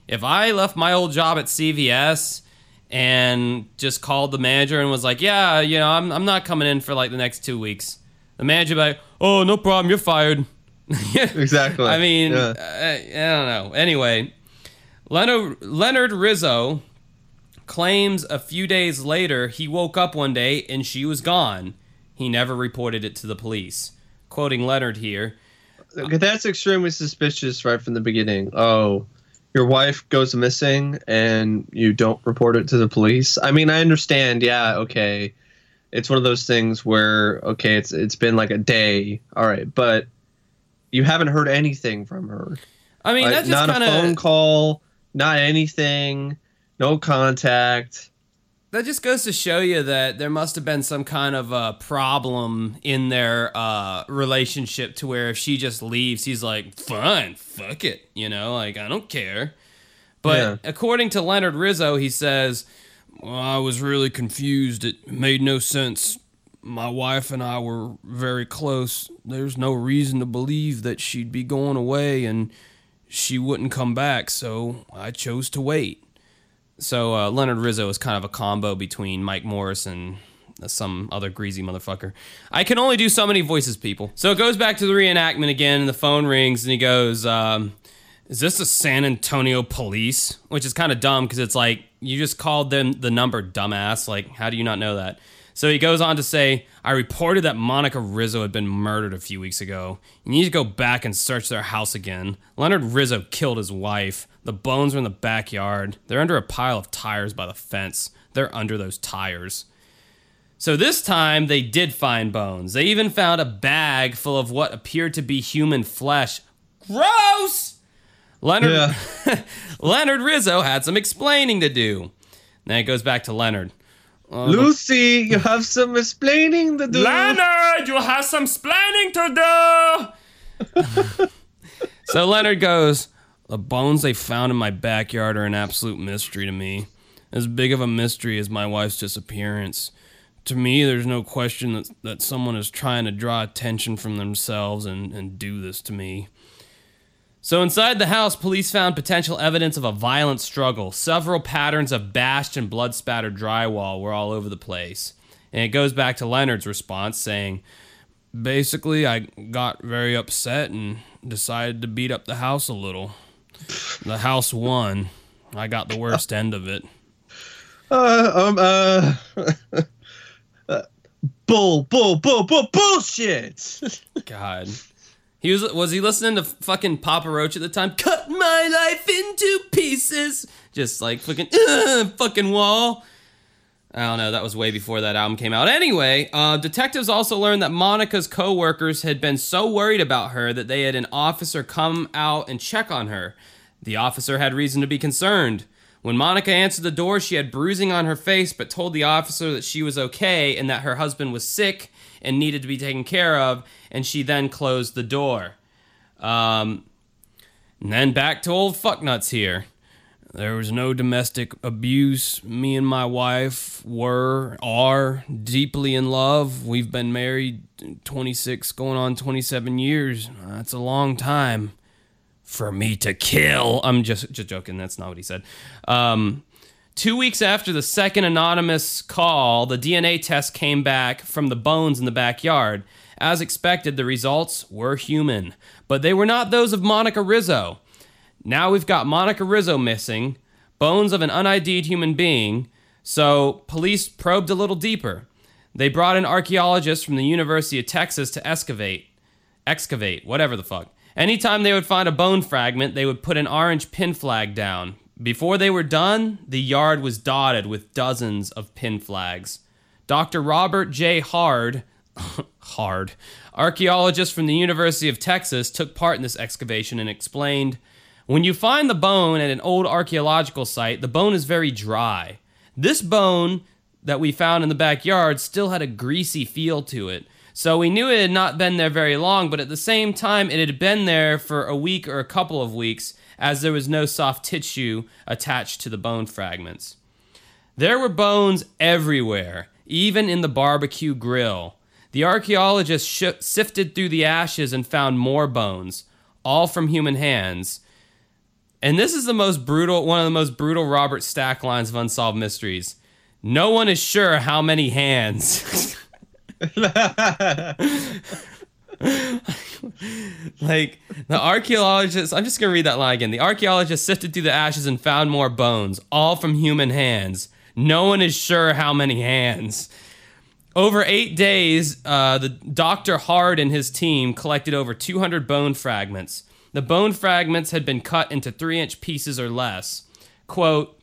if I left my old job at CVS and just called the manager and was like, yeah, you know, I'm, I'm not coming in for like the next two weeks, the manager would be like, oh, no problem, you're fired. Exactly. I mean, Yeah. uh, I don't know. Anyway, Leonard, Leonard Rizzo claims a few days later he woke up one day and she was gone. He never reported it to the police. Quoting Leonard here, that's extremely suspicious right from the beginning. Oh, your wife goes missing and you don't report it to the police. I mean, I understand. Yeah, okay. It's one of those things where okay, it's it's been like a day. All right, but you haven't heard anything from her. I mean, that's just not kind a phone call, not anything, no contact. that just goes to show you that there must have been some kind of a problem in their uh, relationship to where if she just leaves, he's like, fine, fuck it, you know, like I don't care. But Yeah. according to Leonard Rizzo, he says, well, I was really confused. It made no sense. My wife and I were very close. There's no reason to believe that she'd be going away and she wouldn't come back, so I chose to wait. So uh, Leonard Rizzo is kind of a combo between Mike Morris and some other greasy motherfucker. I can only do so many voices, people. So it goes back to the reenactment again, and the phone rings, and he goes, um, Is this the San Antonio police? Which is kind of dumb because it's like you just called them the number dumbass. Like, how do you not know that? So he goes on to say, I reported that Monica Rizzo had been murdered a few weeks ago. You need to go back and search their house again. Leonard Rizzo killed his wife. The bones are in the backyard. They're under a pile of tires by the fence. They're under those tires. So this time they did find bones. They even found a bag full of what appeared to be human flesh. Gross! Leonard Yeah. Leonard Rizzo had some explaining to do. Then it goes back to Leonard. Uh, Lucy, you have some explaining to do. Leonard, you have some explaining to do. so Leonard goes, The bones they found in my backyard are an absolute mystery to me. As big of a mystery as my wife's disappearance. To me, there's no question that, that someone is trying to draw attention from themselves and, and do this to me. So inside the house, police found potential evidence of a violent struggle. Several patterns of bashed and blood spattered drywall were all over the place. And it goes back to Leonard's response saying, Basically, I got very upset and decided to beat up the house a little. The house won. I got the worst end of it. Uh, um, uh, uh, bull, bull, bull, bull, bullshit. God. He was was he listening to fucking Papa Roach at the time? Cut my life into pieces. Just like fucking "Ugh, fucking wall. I don't know. That was way before that album came out. Anyway, uh, detectives also learned that Monica's co-workers had been so worried about her that they had an officer come out and check on her. The officer had reason to be concerned. When Monica answered the door, she had bruising on her face, but told the officer that she was okay and that her husband was sick and needed to be taken care of, and she then closed the door. Um, and then back to old fucknuts here. There was no domestic abuse. Me and my wife were, are deeply in love. We've been married 26, going on 27 years. That's a long time for me to kill. I'm just just joking. That's not what he said. Um, two weeks after the second anonymous call, the DNA test came back from the bones in the backyard. As expected, the results were human, but they were not those of Monica Rizzo. Now we've got Monica Rizzo missing, bones of an unID'd human being. So police probed a little deeper. They brought in archaeologists from the University of Texas to excavate, excavate, whatever the fuck. Anytime they would find a bone fragment, they would put an orange pin flag down. Before they were done, the yard was dotted with dozens of pin flags. Dr. Robert J. Hard, Hard, archaeologist from the University of Texas, took part in this excavation and explained When you find the bone at an old archaeological site, the bone is very dry. This bone that we found in the backyard still had a greasy feel to it. So we knew it had not been there very long, but at the same time, it had been there for a week or a couple of weeks, as there was no soft tissue attached to the bone fragments. There were bones everywhere, even in the barbecue grill. The archaeologists sh- sifted through the ashes and found more bones, all from human hands. And this is the most brutal, one of the most brutal Robert Stack lines of Unsolved Mysteries. No one is sure how many hands. like the archaeologists, I'm just gonna read that line again. The archaeologists sifted through the ashes and found more bones, all from human hands. No one is sure how many hands. Over eight days, uh, the Dr. Hard and his team collected over 200 bone fragments. The bone fragments had been cut into three inch pieces or less. Quote,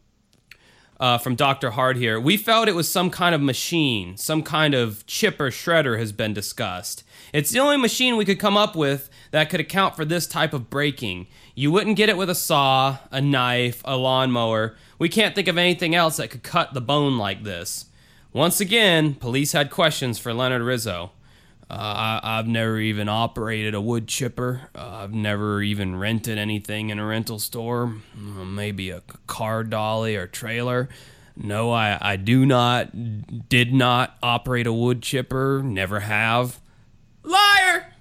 uh, from Dr. Hard here. We felt it was some kind of machine, some kind of chip or shredder has been discussed. It's the only machine we could come up with that could account for this type of breaking. You wouldn't get it with a saw, a knife, a lawnmower. We can't think of anything else that could cut the bone like this. Once again, police had questions for Leonard Rizzo. Uh, I, I've never even operated a wood chipper. Uh, I've never even rented anything in a rental store. Uh, maybe a car dolly or trailer. No, I, I do not, did not operate a wood chipper. Never have. Liar!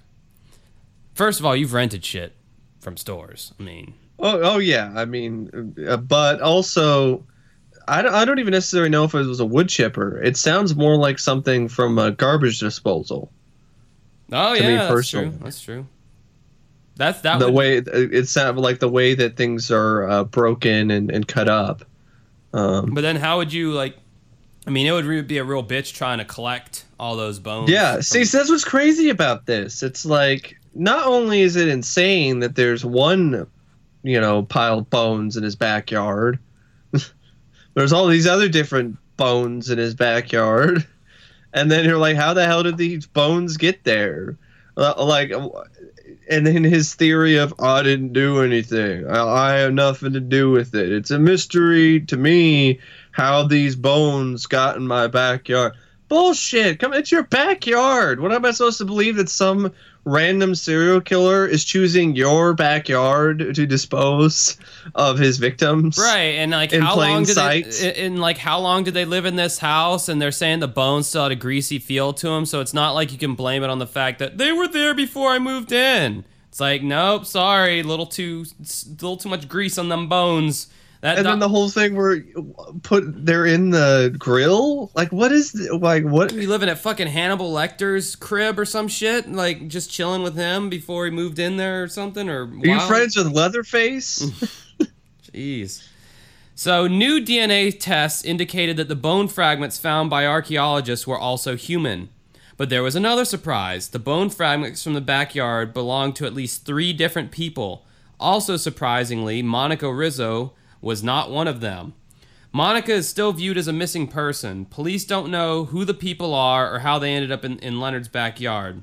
First of all, you've rented shit from stores. I mean, Oh, oh yeah. I mean, uh, but also, I don't, I don't even necessarily know if it was a wood chipper. It sounds more like something from a garbage disposal. oh To yeah, me that's personally. true. That's true. That's that the would, way it sounded like the way that things are uh, broken and, and cut up. Um, But then how would you like? I mean, it would re- be a real bitch trying to collect all those bones. yeah, from- see, so that's what's crazy about this. It's like not only is it insane that there's one, you know, pile of bones in his backyard. there's all these other different bones in his backyard, and then you're like, how the hell did these bones get there? Uh, like, and then his theory of I didn't do anything. I, I have nothing to do with it. It's a mystery to me how these bones got in my backyard. Bullshit! Come, it's your backyard. What am I supposed to believe that some random serial killer is choosing your backyard to dispose of his victims? Right, and like how long did sight. they? And like how long did they live in this house? And they're saying the bones still had a greasy feel to them, so it's not like you can blame it on the fact that they were there before I moved in. It's like, nope, sorry, little too, little too much grease on them bones. That And then the whole thing where put they're in the grill. Like, what is like what? you living at fucking Hannibal Lecter's crib or some shit, like just chilling with him before he moved in there or something, or Are you friends with Leatherface? Jeez. So, new DNA tests indicated that the bone fragments found by archaeologists were also human. But there was another surprise. The bone fragments from the backyard belonged to at least three different people. Also, surprisingly, Monica Rizzo was not one of them. Monica is still viewed as a missing person. Police don't know who the people are or how they ended up in, in Leonard's backyard.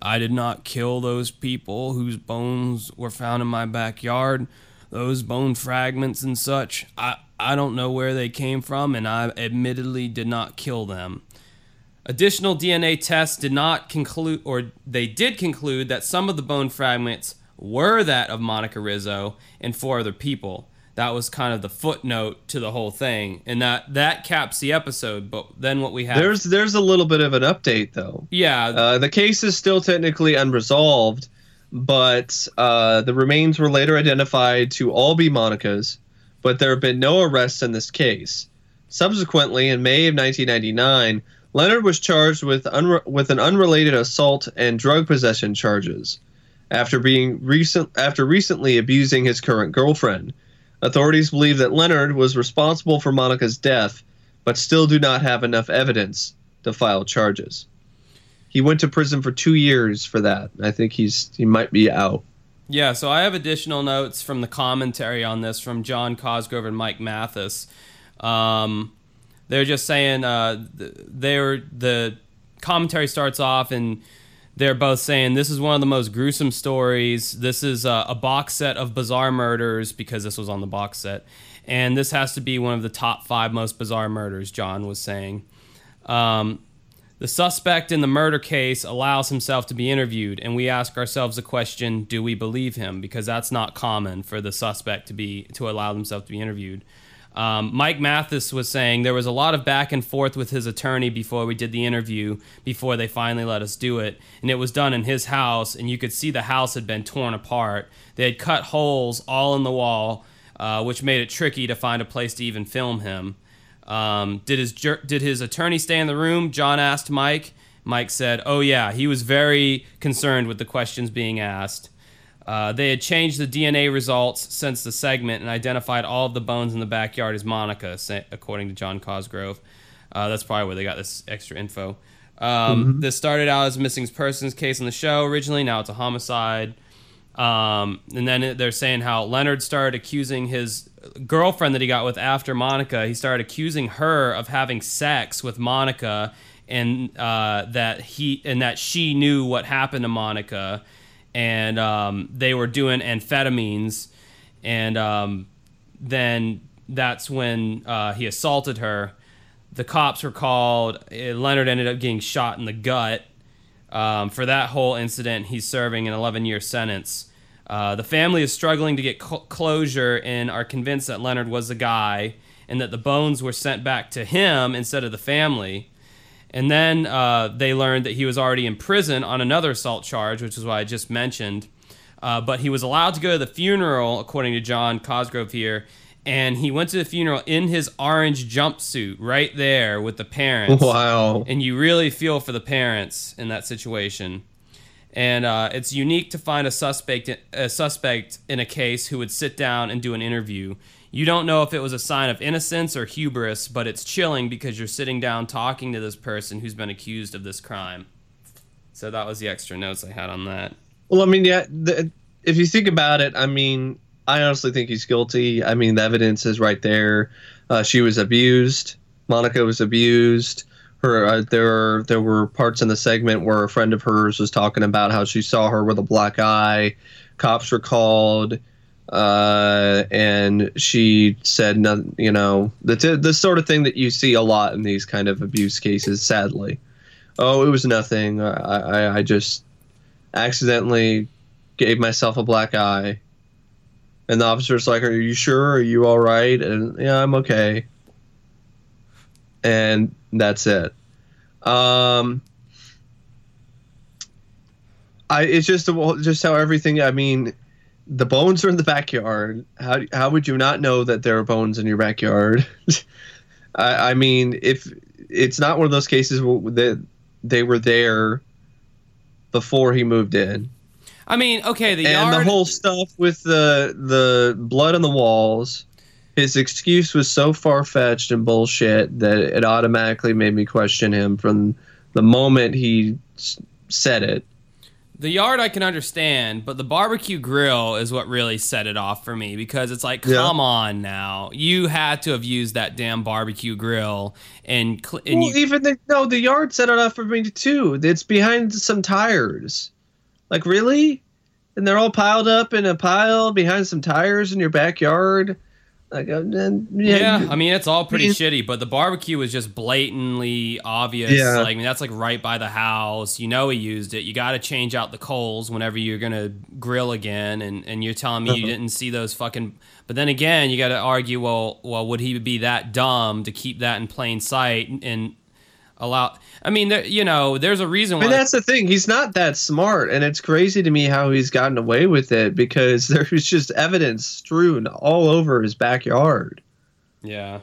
I did not kill those people whose bones were found in my backyard. Those bone fragments and such. I, I don't know where they came from, and I admittedly did not kill them. Additional DNA tests did not conclude, or they did conclude that some of the bone fragments were that of Monica Rizzo and four other people. That was kind of the footnote to the whole thing, and that that caps the episode. But then what we have, there's there's a little bit of an update though. yeah, Uh, the case is still technically unresolved, but uh, the remains were later identified to all be Monica's, but there have been no arrests in this case. Subsequently, in May of 1999, Leonard was charged with unre- with an unrelated assault and drug possession charges after being recent after recently abusing his current girlfriend. Authorities believe that Leonard was responsible for Monica's death, but still do not have enough evidence to file charges. He went to prison for two years for that. I think he's he might be out. Yeah, so I have additional notes from the commentary on this from John Cosgrove and Mike Mathis. Um, they're just saying uh, they're the commentary starts off and they're both saying this is one of the most gruesome stories. This is uh, a box set of bizarre murders because this was on the box set, and this has to be one of the top five most bizarre murders. John was saying. Um, the suspect in the murder case allows himself to be interviewed, and we ask ourselves the question: Do we believe him? Because that's not common for the suspect to be to allow himself to be interviewed. Um, Mike Mathis was saying there was a lot of back and forth with his attorney before we did the interview, before they finally let us do it, and it was done in his house, and you could see the house had been torn apart. They had cut holes all in the wall, uh, which made it tricky to find a place to even film him. Um, did his did his attorney stay in the room? John asked Mike. Mike said, "Oh yeah, he was very concerned with the questions being asked." Uh, they had changed the DNA results since the segment and identified all of the bones in the backyard as Monica, according to John Cosgrove. Uh, that's probably where they got this extra info. Um, This started out as a missing persons case on the show originally. Now it's a homicide. Um, and then they're saying how Leonard started accusing his girlfriend that he got with after Monica. He started accusing her of having sex with Monica, and uh, that he and that she knew what happened to Monica, and um, they were doing amphetamines, and um, then that's when uh, he assaulted her. The cops were called. Uh, Leonard ended up getting shot in the gut. Um, for that whole incident, he's serving an 11 year sentence. Uh, the family is struggling to get cl- closure and are convinced that Leonard was the guy and that the bones were sent back to him instead of the family. And then uh, they learned that he was already in prison on another assault charge, which is what I just mentioned. Uh, but he was allowed to go to the funeral, according to John Cosgrove here. And he went to the funeral in his orange jumpsuit right there with the parents Wow. and you really feel for the parents in that situation. and uh, it's unique to find a suspect a suspect in a case who would sit down and do an interview. You don't know if it was a sign of innocence or hubris, but it's chilling because you're sitting down talking to this person who's been accused of this crime. So that was the extra notes I had on that. Well, I mean, yeah, the, if you think about it, I mean, I honestly think he's guilty. I mean, the evidence is right there. Uh, she was abused. Monica was abused. Her uh, there there were parts in the segment where a friend of hers was talking about how she saw her with a black eye. Cops were called, uh, and she said, no, you know, the the sort of thing that you see a lot in these kind of abuse cases. Sadly, oh, it was nothing. I I, I just accidentally gave myself a black eye. And the officer's like, Are you sure? Are you all right? And yeah, I'm okay. And that's it. Um, I it's just just how everything. I mean, the bones are in the backyard. How how would you not know that there are bones in your backyard? I, I mean, if it's not one of those cases that they were there before he moved in. I mean, okay, the and yard. the whole stuff with the the blood on the walls. His excuse was so far fetched and bullshit that it automatically made me question him from the moment he s- said it. The yard I can understand, but the barbecue grill is what really set it off for me because it's like, Yeah. come on now, you had to have used that damn barbecue grill and cl- and well, you, even the no, the yard set it off for me too. It's behind some tires. Like really? And they're all piled up in a pile behind some tires in your backyard. Like, uh, then, yeah, yeah, I mean it's all pretty mean- shitty, but the barbecue was just blatantly obvious. Yeah. Like, I mean that's like right by the house. You know he used it. You got to change out the coals whenever you're gonna grill again, and and you're telling me you Uh-huh. didn't see those fucking. But then again, you got to argue. Well, well, would he be that dumb to keep that in plain sight and allow? I mean, there, you know, there's a reason why. mean, that's the thing. He's not that smart, and it's crazy to me how he's gotten away with it because there's just evidence strewn all over his backyard. Yeah.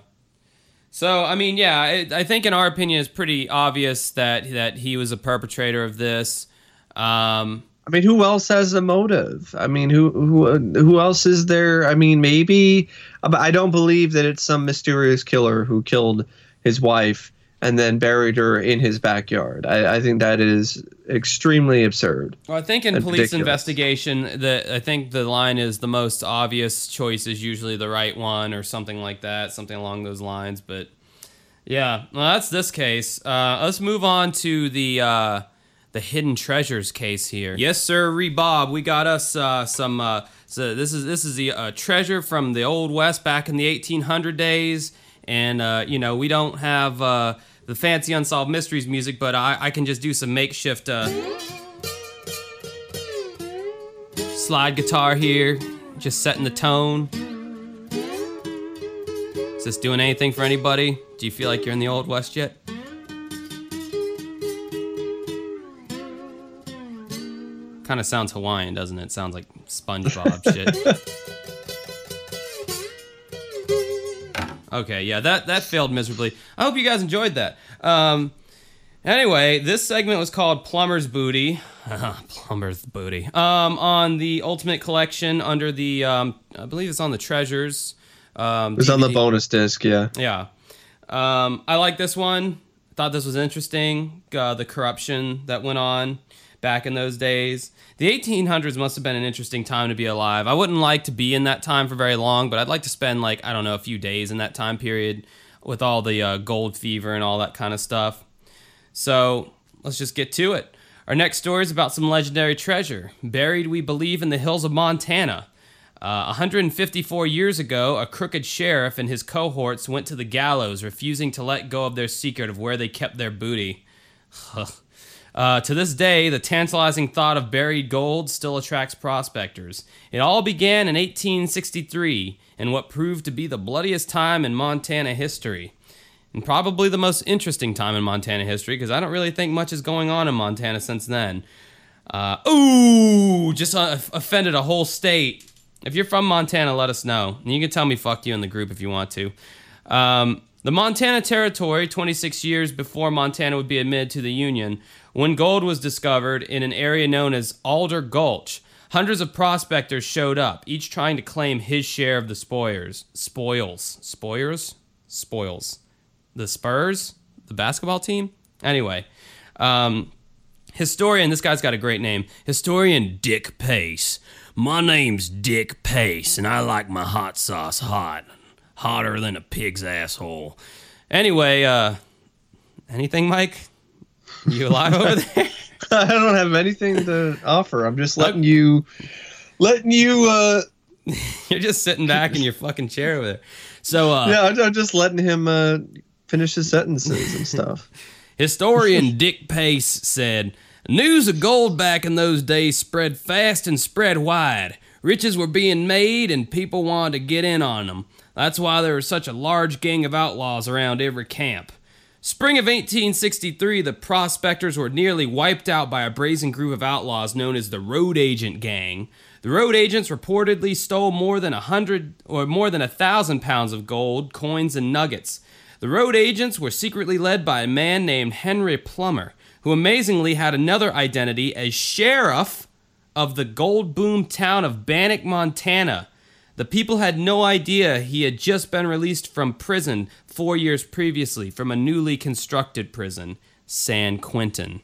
So I mean, yeah, it, I think in our opinion, it's pretty obvious that that he was a perpetrator of this. Um, I mean, who else has a motive? I mean, who who who else is there? I mean, maybe I don't believe that it's some mysterious killer who killed his wife and then buried her in his backyard. I, I think that is extremely absurd. well, I think in police ridiculous. investigation, the I think the line is the most obvious choice is usually the right one or something like that, something along those lines. But yeah, well, that's this case. Uh, let's move on to the. Uh, the hidden treasures case here. Yes, sir, Bob. We got us uh, some. Uh, so this is this is the uh, treasure from the old west back in the 1800 days, and uh, you know we don't have uh, the fancy unsolved mysteries music, but I, I can just do some makeshift uh, slide guitar here, just setting the tone. Is this doing anything for anybody? Do you feel like you're in the old west yet? Kind of sounds Hawaiian, doesn't it? Sounds like SpongeBob shit. Okay, yeah, that that failed miserably. I hope you guys enjoyed that. Um, anyway, this segment was called Plumber's Booty. Plumber's Booty. Um, on the Ultimate Collection under the, um, I believe it's on the Treasures. Um, It was on the bonus disc, yeah. Yeah. Um, I like this one. Thought this was interesting. Uh, the corruption that went on back in those days. The 1800s must have been an interesting time to be alive. I wouldn't like to be in that time for very long, but I'd like to spend, like, I don't know, a few days in that time period with all the uh, gold fever and all that kind of stuff. So let's just get to it. Our next story is about some legendary treasure, buried, we believe, in the hills of Montana. Uh, 154 years ago, a crooked sheriff and his cohorts went to the gallows, refusing to let go of their secret of where they kept their booty. Uh, to this day, the tantalizing thought of buried gold still attracts prospectors. It all began in 1863 in what proved to be the bloodiest time in Montana history. And probably the most interesting time in Montana history, because I don't really think much is going on in Montana since then. Uh, ooh, just uh, offended a whole state. If you're from Montana, let us know. And you can tell me fuck you in the group if you want to. Um, The Montana Territory, 26 years before Montana would be admitted to the Union, when gold was discovered in an area known as Alder Gulch, hundreds of prospectors showed up, each trying to claim his share of the spoils. Spoils. Spoils? Spoils. The Spurs? The basketball team? Anyway, um, historian, this guy's got a great name. Historian Dick Pace. My name's Dick Pace, and I like my hot sauce hot hotter than a pig's asshole. Anyway, uh, anything, Mike? You alive over there? I don't have anything to offer. I'm just letting you, letting you. uh You're just sitting back in your fucking chair over there. So uh, yeah, I'm just letting him uh, finish his sentences and stuff. Historian Dick Pace said, "News of gold back in those days spread fast and spread wide. Riches were being made, and people wanted to get in on them. That's why there was such a large gang of outlaws around every camp. Spring of 1863, the prospectors were nearly wiped out by a brazen group of outlaws known as the Road Agent Gang. The road agents reportedly stole more than a hundred or more than a thousand pounds of gold, coins, and nuggets. The road agents were secretly led by a man named Henry Plummer, who amazingly had another identity as sheriff of the gold boom town of Bannack, Montana. The people had no idea he had just been released from prison four years previously from a newly constructed prison, San Quentin.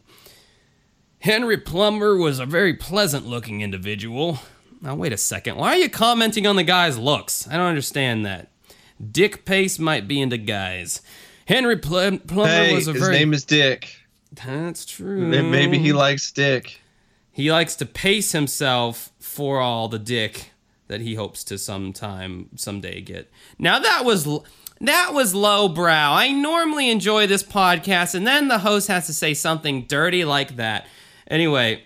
Henry Plummer was a very pleasant looking individual. Now, wait a second. Why are you commenting on the guy's looks? I don't understand that. Dick Pace might be into guys. Henry Plummer hey, was a his very. name is Dick. That's true. Maybe he likes Dick. He likes to pace himself for all the dick that he hopes to sometime someday get. Now that was that was lowbrow. I normally enjoy this podcast, and then the host has to say something dirty like that. Anyway,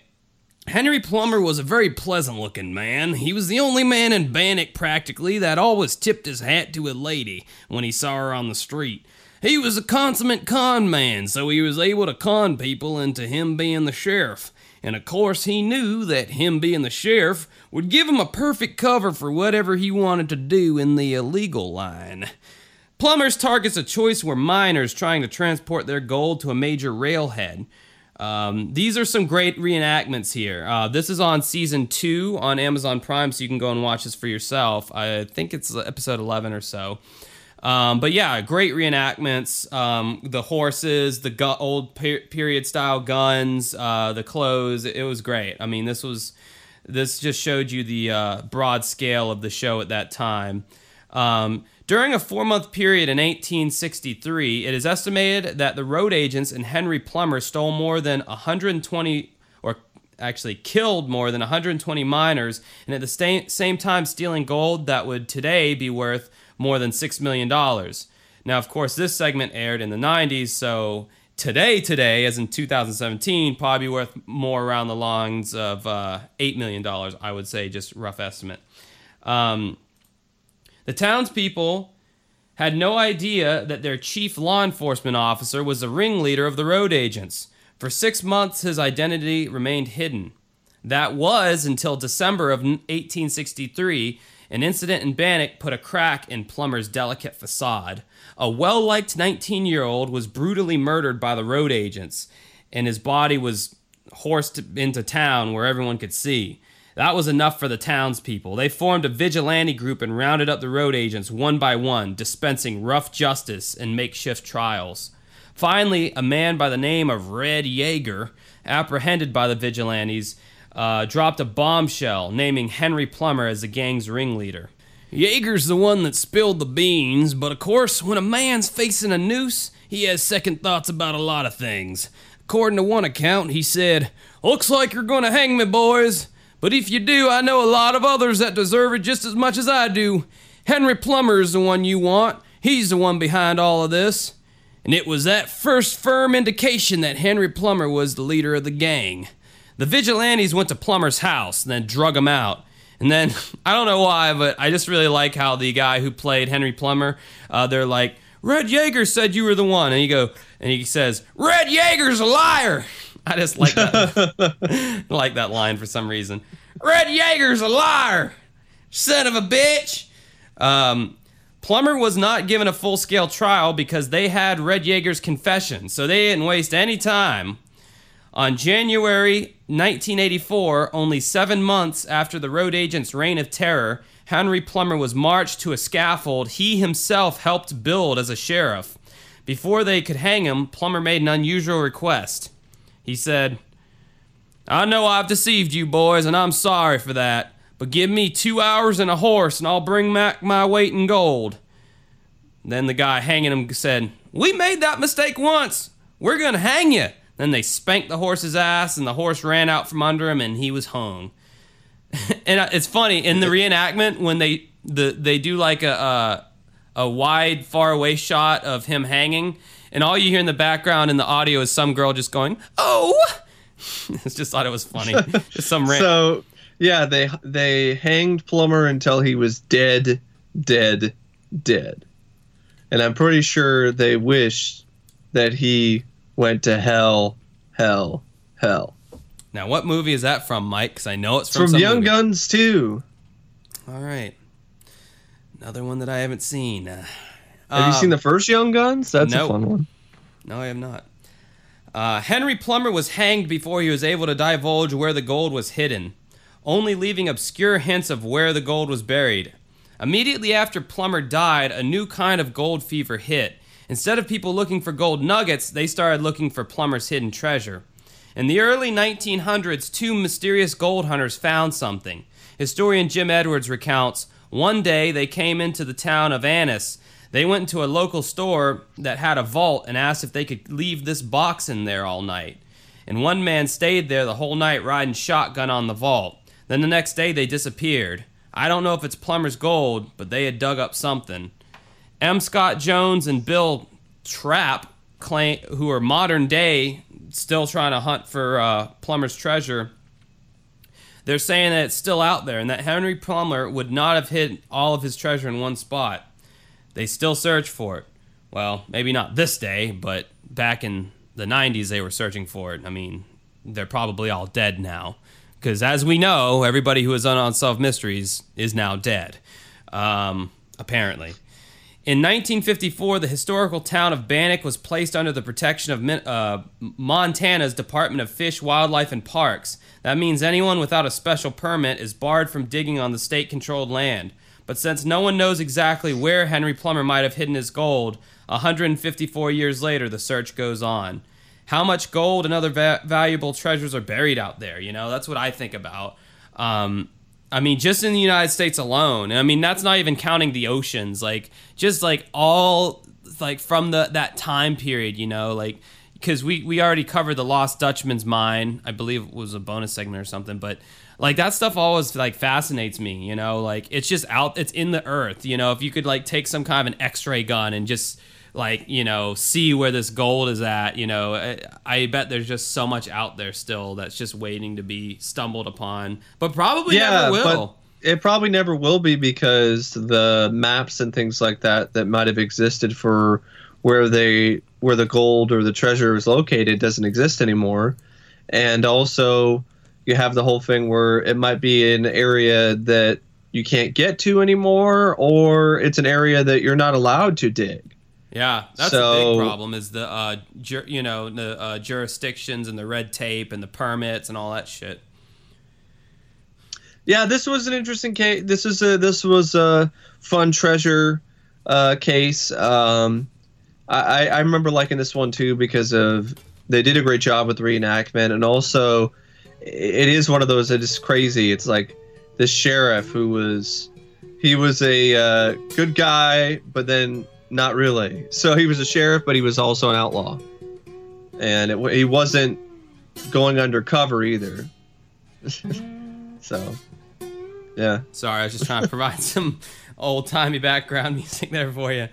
Henry Plummer was a very pleasant looking man. He was the only man in Bannack practically that always tipped his hat to a lady when he saw her on the street. He was a consummate con man, so he was able to con people into him being the sheriff. And of course, he knew that him being the sheriff would give him a perfect cover for whatever he wanted to do in the illegal line. Plummer's targets of choice were miners trying to transport their gold to a major railhead. Um, these are some great reenactments here. Uh, this is on season two on Amazon Prime, so you can go and watch this for yourself. I think it's episode 11 or so. Um, but yeah, great reenactments. Um, the horses, the gu- old per- period style guns, uh, the clothes. It was great. I mean, this was this just showed you the uh, broad scale of the show at that time. Um, during a four month period in 1863, it is estimated that the road agents and Henry Plummer stole more than 120, or actually killed more than 120 miners, and at the same time stealing gold that would today be worth more than $6 million. Now, of course, this segment aired in the 90s, so today, today, as in 2017, probably worth more around the lines of uh, $8 million, I would say, just rough estimate. Um, the townspeople had no idea that their chief law enforcement officer was the ringleader of the road agents. For six months, his identity remained hidden. That was until December of 1863 an incident in Bannack put a crack in Plummer's delicate facade. A well liked 19 year old was brutally murdered by the road agents, and his body was horsed into town where everyone could see. That was enough for the townspeople. They formed a vigilante group and rounded up the road agents one by one, dispensing rough justice and makeshift trials. Finally, a man by the name of Red Yeager, apprehended by the vigilantes, uh, dropped a bombshell naming Henry Plummer as the gang's ringleader. Yeager's the one that spilled the beans, but of course, when a man's facing a noose, he has second thoughts about a lot of things. According to one account, he said, Looks like you're gonna hang me, boys. But if you do, I know a lot of others that deserve it just as much as I do. Henry Plummer is the one you want. He's the one behind all of this. And it was that first firm indication that Henry Plummer was the leader of the gang. The vigilantes went to Plummer's house and then drug him out. And then, I don't know why, but I just really like how the guy who played Henry Plummer, uh, they're like, Red Yeager said you were the one. And he go, and he says, Red Yeager's a liar. I just like that, like that line for some reason. Red Yeager's a liar, son of a bitch. Um, Plummer was not given a full scale trial because they had Red Yeager's confession, so they didn't waste any time. On January 1984, only seven months after the road agent's reign of terror, Henry Plummer was marched to a scaffold he himself helped build as a sheriff. Before they could hang him, Plummer made an unusual request. He said, I know I've deceived you boys, and I'm sorry for that, but give me two hours and a horse, and I'll bring back my weight in gold. Then the guy hanging him said, We made that mistake once. We're going to hang you. Then they spanked the horse's ass, and the horse ran out from under him, and he was hung. and uh, it's funny in the reenactment when they the they do like a, a a wide, far away shot of him hanging, and all you hear in the background in the audio is some girl just going, "Oh." I just thought it was funny. Just some rant. So yeah, they they hanged Plummer until he was dead, dead, dead, and I'm pretty sure they wished that he went to hell, hell, hell. Now, what movie is that from, Mike? Because I know it's from, From some Young movie. Guns too. All right, another one that I haven't seen. Uh, Have you seen the first Young Guns? That's nope. a fun one. No, I have not. Uh, Henry Plummer was hanged before he was able to divulge where the gold was hidden, only leaving obscure hints of where the gold was buried. Immediately after Plummer died, a new kind of gold fever hit. Instead of people looking for gold nuggets, they started looking for Plummer's hidden treasure. In the early 1900s, two mysterious gold hunters found something. Historian Jim Edwards recounts one day they came into the town of Ennis. They went into a local store that had a vault and asked if they could leave this box in there all night. And one man stayed there the whole night riding shotgun on the vault. Then the next day they disappeared. I don't know if it's Plummer's gold, but they had dug up something. M. Scott Jones and Bill Trapp, claim, who are modern day, still trying to hunt for uh, Plummer's treasure. They're saying that it's still out there and that Henry Plummer would not have hid all of his treasure in one spot. They still search for it. Well, maybe not this day, but back in the 90s they were searching for it. I mean, they're probably all dead now. Because as we know, everybody who is on Unsolved Mysteries is now dead, um, apparently. In 1954, the historical town of Bannack was placed under the protection of uh, Montana's Department of Fish, Wildlife, and Parks. That means anyone without a special permit is barred from digging on the state controlled land. But since no one knows exactly where Henry Plummer might have hidden his gold, 154 years later, the search goes on. How much gold and other va- valuable treasures are buried out there? You know, that's what I think about. Um, I mean, just in the United States alone. I mean, that's not even counting the oceans. Like, just like all like from the that time period. You know, like because we we already covered the Lost Dutchman's mine. I believe it was a bonus segment or something, but like that stuff always like fascinates me. You know, like it's just out. It's in the earth. You know, if you could like take some kind of an X-ray gun and just like you know see where this gold is at you know I, I bet there's just so much out there still that's just waiting to be stumbled upon but probably Yeah, never will but it probably never will be because the maps and things like that that might have existed for where they where the gold or the treasure is located doesn't exist anymore, and also you have the whole thing where it might be an area that you can't get to anymore, or it's an area that you're not allowed to dig. Yeah that's a big problem is the uh jur- you know the uh, jurisdictions and the red tape and the permits and all that shit Yeah, this was an interesting case. This is a this was a fun treasure uh, case. Um, I, I remember liking this one too because of they did a great job with the reenactment, and also it is one of those that is crazy. It's like the sheriff who was he was a uh, good guy, but then not really. So he was a sheriff, but he was also an outlaw, and it, he wasn't going undercover either. so, yeah. Sorry, I was just trying to provide some old timey background music there for you.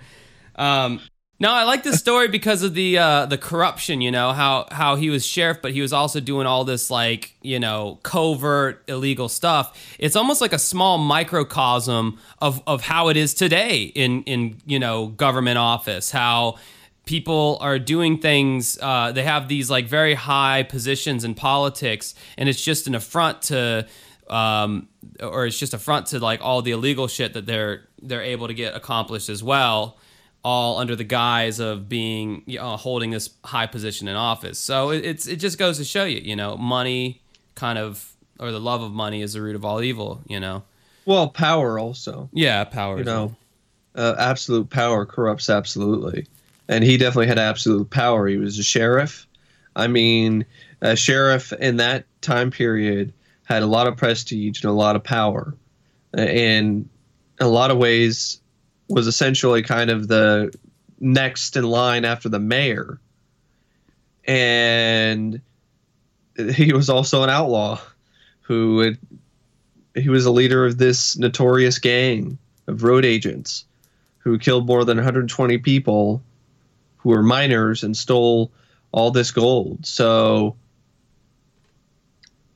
Um, no, I like this story because of the uh, the corruption. You know how how he was sheriff, but he was also doing all this like you know covert illegal stuff. It's almost like a small microcosm of of how it is today in in you know government office. How people are doing things uh, they have these like very high positions in politics and it's just an affront to um, or it's just a front to like all the illegal shit that they're they're able to get accomplished as well, all under the guise of being you know, holding this high position in office. So it, it's it just goes to show you, you know, money kind of or the love of money is the root of all evil. You know. Well, power also. Yeah, power. You know, uh, absolute power corrupts absolutely, and he definitely had absolute power. He was a sheriff. I mean, a sheriff in that time period had a lot of prestige and a lot of power, and in a lot of ways was essentially kind of the next in line after the mayor. And he was also an outlaw who had, he was a leader of this notorious gang of road agents who killed more than 120 people who were miners and stole all this gold. So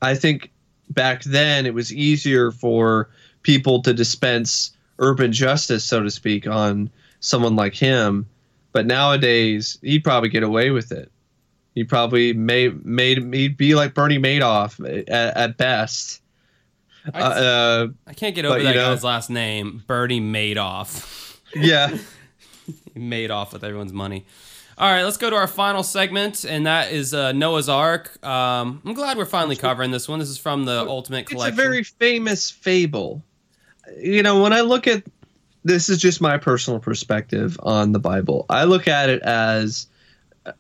I think back then it was easier for people to dispense urban justice, so to speak, on someone like him. But nowadays, he'd probably get away with it. He probably may made he'd be like Bernie Madoff at, at best. I, uh, I can't get over but, that know, guy's last name, Bernie Madoff. Yeah, he made off with everyone's money. All right, let's go to our final segment, and that is uh, Noah's Ark. Um, I'm glad we're finally covering this one. This is from the Ultimate Collection. It's a very famous fable. You know, when I look at this, is just my personal perspective on the Bible. I look at it as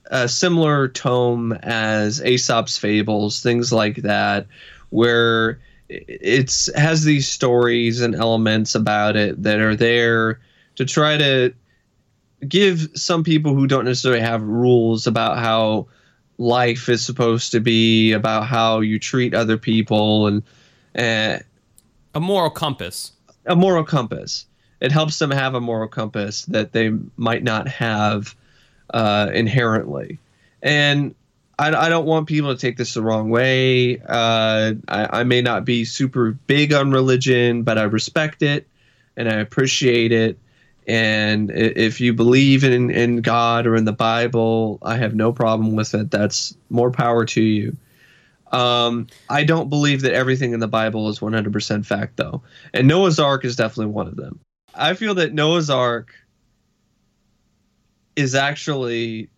a similar tome as Aesop's fables, things like that, where it's has these stories and elements about it that are there to try to give some people who don't necessarily have rules about how life is supposed to be, about how you treat other people, and uh, a moral compass. A moral compass. It helps them have a moral compass that they might not have uh, inherently. And I, I, don't want people to take this the wrong way. Uh, I, I may not be super big on religion, but I respect it and I appreciate it and if you believe in, in God or in the Bible, I have no problem with it. That's more power to you. Um, I don't believe that everything in the Bible is 100% fact, though. And Noah's Ark is definitely one of them. I feel that Noah's Ark is actually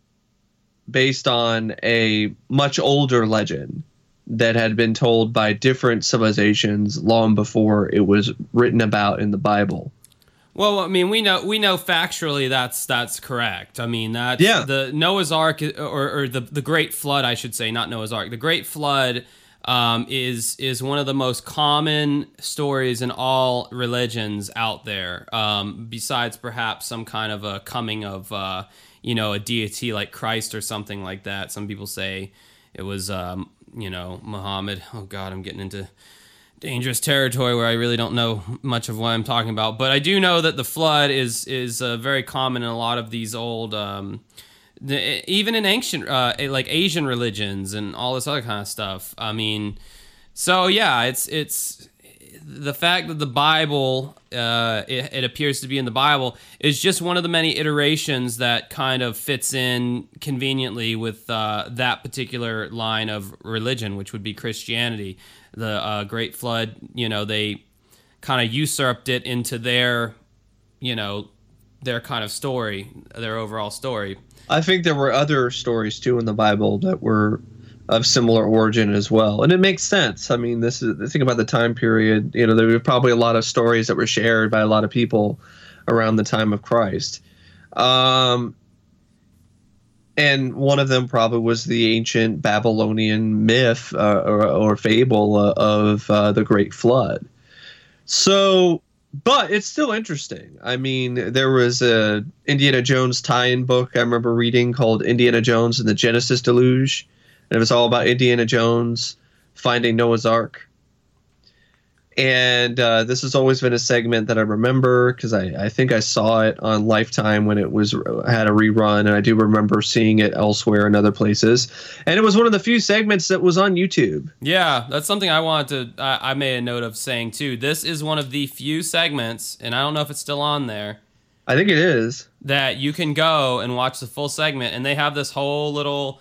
based on a much older legend that had been told by different civilizations long before it was written about in the Bible. Well, I mean, we know we know factually that's that's correct. I mean, that yeah. the Noah's Ark or, or the the Great Flood, I should say, not Noah's Ark. The Great Flood um, is is one of the most common stories in all religions out there. Um, besides perhaps some kind of a coming of uh, you know a deity like Christ or something like that. Some people say it was um, you know Muhammad. Oh God, I'm getting into dangerous territory where I really don't know much of what I'm talking about. But I do know that the flood is is uh, very common in a lot of these old, um, the, even in ancient uh, like Asian religions and all this other kind of stuff. I mean, so yeah, it's it's the fact that the Bible uh, it, it, appears to be in the Bible is just one of the many iterations that kind of fits in conveniently with uh, that particular line of religion, which would be Christianity the uh, Great Flood, you know, they kind of usurped it into their, you know, their kind of story, their overall story. I think there were other stories too in the Bible that were of similar origin as well, and it makes sense. I mean, this is think about the time period. You know, there were probably a lot of stories that were shared by a lot of people around the time of Christ. Um, and one of them probably was the ancient Babylonian myth uh, or, or, fable uh, of uh, the Great Flood. So, but it's still interesting. I mean, there was a Indiana Jones tie-in book I remember reading called Indiana Jones and the Genesis Deluge, and it was all about Indiana Jones finding Noah's Ark and uh, this has always been a segment that I remember because I, I think I saw it on Lifetime when it was had a rerun, and I do remember seeing it elsewhere in other places. And it was one of the few segments that was on YouTube. Yeah, that's something I wanted to. I, I made a note of saying too. This is one of the few segments, and I don't know if it's still on there. I think it is that you can go and watch the full segment, and they have this whole little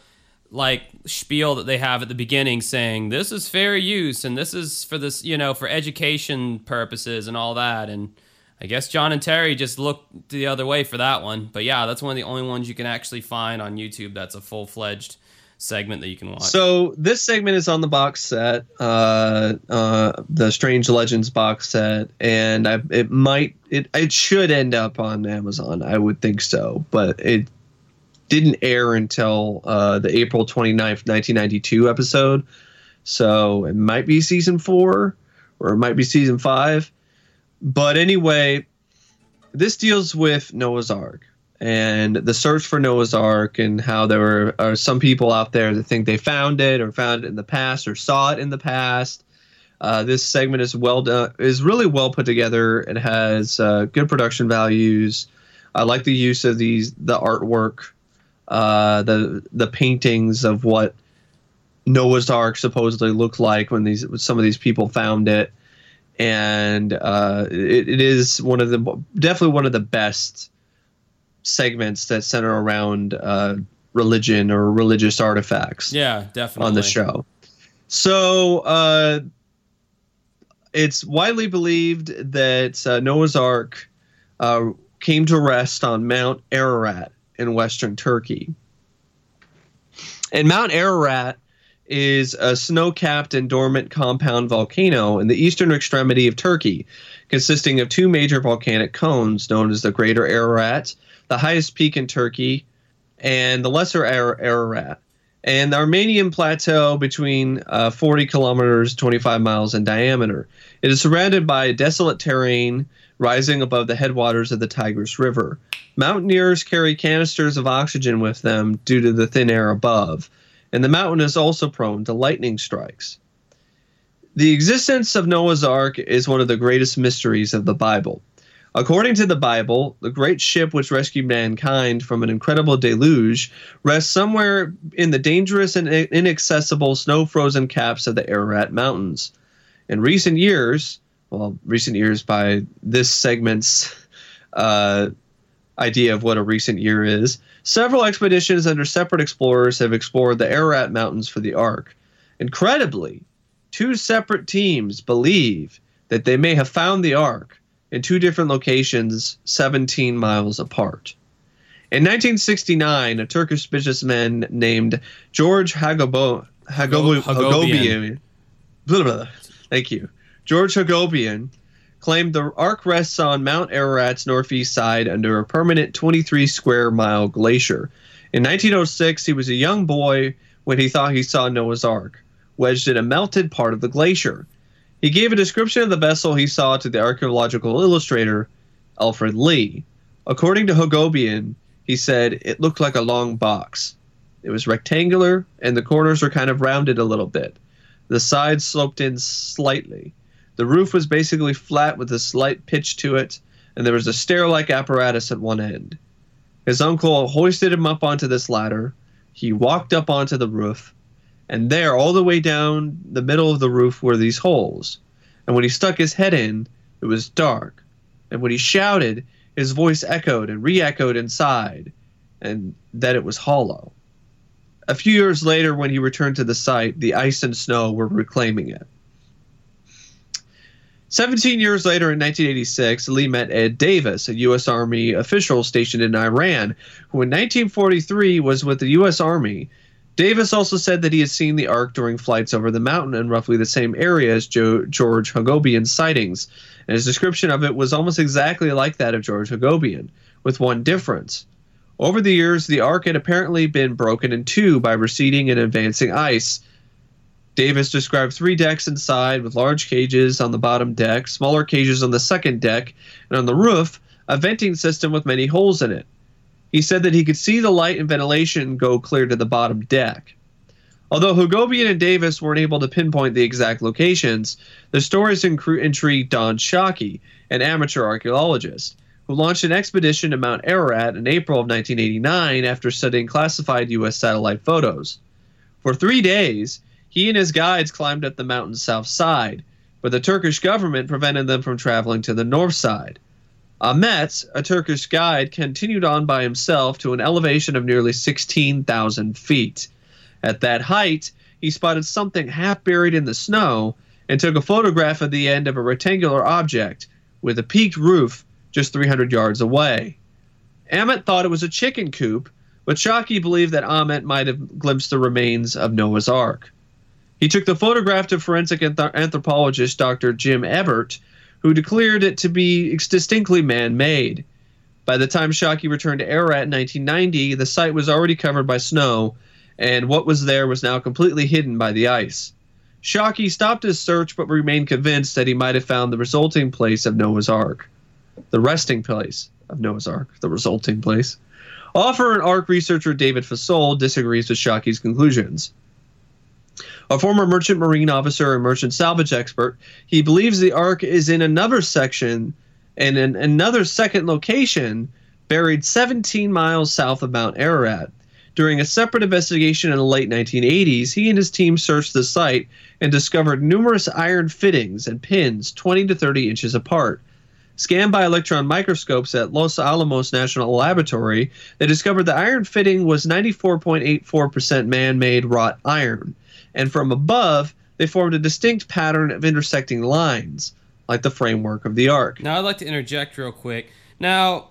like spiel that they have at the beginning saying this is fair use and this is for this you know for education purposes and all that and I guess John and Terry just looked the other way for that one. But yeah, that's one of the only ones you can actually find on YouTube that's a full fledged segment that you can watch. So this segment is on the box set, uh, uh, the Strange Legends box set, and I, it might, it, it should end up on Amazon. I would think so, but it didn't air until uh, the April 29th, 1992 episode. So it might be season four or it might be season five. But anyway, this deals with Noah's Ark and the search for Noah's Ark and how there were, are some people out there that think they found it or found it in the past or saw it in the past. Uh, this segment is well done, is really well put together. It has uh, good production values. I like the use of these the artwork, uh, the the paintings of what Noah's Ark supposedly looked like when these some of these people found it and uh, it, it is one of the definitely one of the best segments that center around uh, religion or religious artifacts. Yeah, definitely on the show. So uh, it's widely believed that uh, Noah's Ark uh, came to rest on Mount Ararat in western Turkey. And Mount Ararat is a snow capped and dormant compound volcano in the eastern extremity of Turkey, consisting of two major volcanic cones known as the Greater Ararat, the highest peak in Turkey, and the Lesser Ararat. And the Armenian Plateau between uh, 40 kilometers, 25 miles in diameter. It is surrounded by desolate terrain rising above the headwaters of the Tigris River. Mountaineers carry canisters of oxygen with them due to the thin air above and the mountain is also prone to lightning strikes. The existence of Noah's Ark is one of the greatest mysteries of the Bible. According to the Bible, the great ship which rescued mankind from an incredible deluge rests somewhere in the dangerous and inaccessible snow frozen caps of the Ararat Mountains. In recent years, well, recent years by this segment's uh, idea of what a recent year is, several expeditions under separate explorers have explored the Ararat Mountains for the Ark. Incredibly, two separate teams believe that they may have found the Ark in two different locations 17 miles apart. In 1969, a Turkish businessman named George Hagobo, Hagobo, Hagopian, thank you, George Hagopian claimed the Ark rests on Mount Ararat's northeast side under a permanent 23 square mile glacier. In 1906, he was a young boy when he thought he saw Noah's Ark, wedged in a melted part of the glacier. He gave a description of the vessel he saw to the archaeological illustrator, Elfred Lee. According to Hagopian, he said it looked like a long box. It was rectangular, and the corners were kind of rounded a little bit. The sides sloped in slightly. The roof was basically flat with a slight pitch to it, and there was a stair like apparatus at one end. His uncle hoisted him up onto this ladder. He walked up onto the roof, and there, all the way down the middle of the roof, were these holes. And when he stuck his head in, it was dark. And when he shouted, his voice echoed and re echoed inside, and that it was hollow. A few years later, when he returned to the site, the ice and snow were reclaiming it. 17 years later, in 1986, Lee met Ed Davis, a U.S. Army official stationed in Iran, who in 1943 was with the U.S. Army. Davis also said that he had seen the Ark during flights over the mountain in roughly the same area as jo- George Hagopian's sightings, and his description of it was almost exactly like that of George Hagopian, with one difference. Over the years, the Ark had apparently been broken in two by receding and advancing ice, Davis described three decks inside with large cages on the bottom deck, smaller cages on the second deck, and on the roof, a venting system with many holes in it. He said that he could see the light and ventilation go clear to the bottom deck. Although Hagopian and Davis weren't able to pinpoint the exact locations, the stories intrigued Don Shockey, an amateur archaeologist, who launched an expedition to Mount Ararat in April of 1989 after studying classified U.S. satellite photos. For three days, he and his guides climbed up the mountain's south side, but the Turkish government prevented them from traveling to the north side. Ahmet, a Turkish guide, continued on by himself to an elevation of nearly 16,000 feet. At that height, he spotted something half buried in the snow and took a photograph of the end of a rectangular object with a peaked roof just 300 yards away. Ahmet thought it was a chicken coop, but Shockey believed that Ahmet might have glimpsed the remains of Noah's Ark. He took the photograph to forensic anth- anthropologist Dr. Jim Ebert, who declared it to be distinctly man made. By the time Shockey returned to Ararat in 1990, the site was already covered by snow, and what was there was now completely hidden by the ice. Shockey stopped his search but remained convinced that he might have found the resulting place of Noah's Ark. The resting place of Noah's Ark, the resulting place. Author and Ark researcher David Fasold disagrees with Shockey's conclusions. A former merchant marine officer and merchant salvage expert, he believes the Ark is in another section and in another second location buried 17 miles south of Mount Ararat. During a separate investigation in the late 1980s, he and his team searched the site and discovered numerous iron fittings and pins 20 to 30 inches apart. Scanned by electron microscopes at Los Alamos National Laboratory, they discovered the iron fitting was 94.84% man made wrought iron, and from above, they formed a distinct pattern of intersecting lines, like the framework of the Ark. Now, I'd like to interject real quick. Now,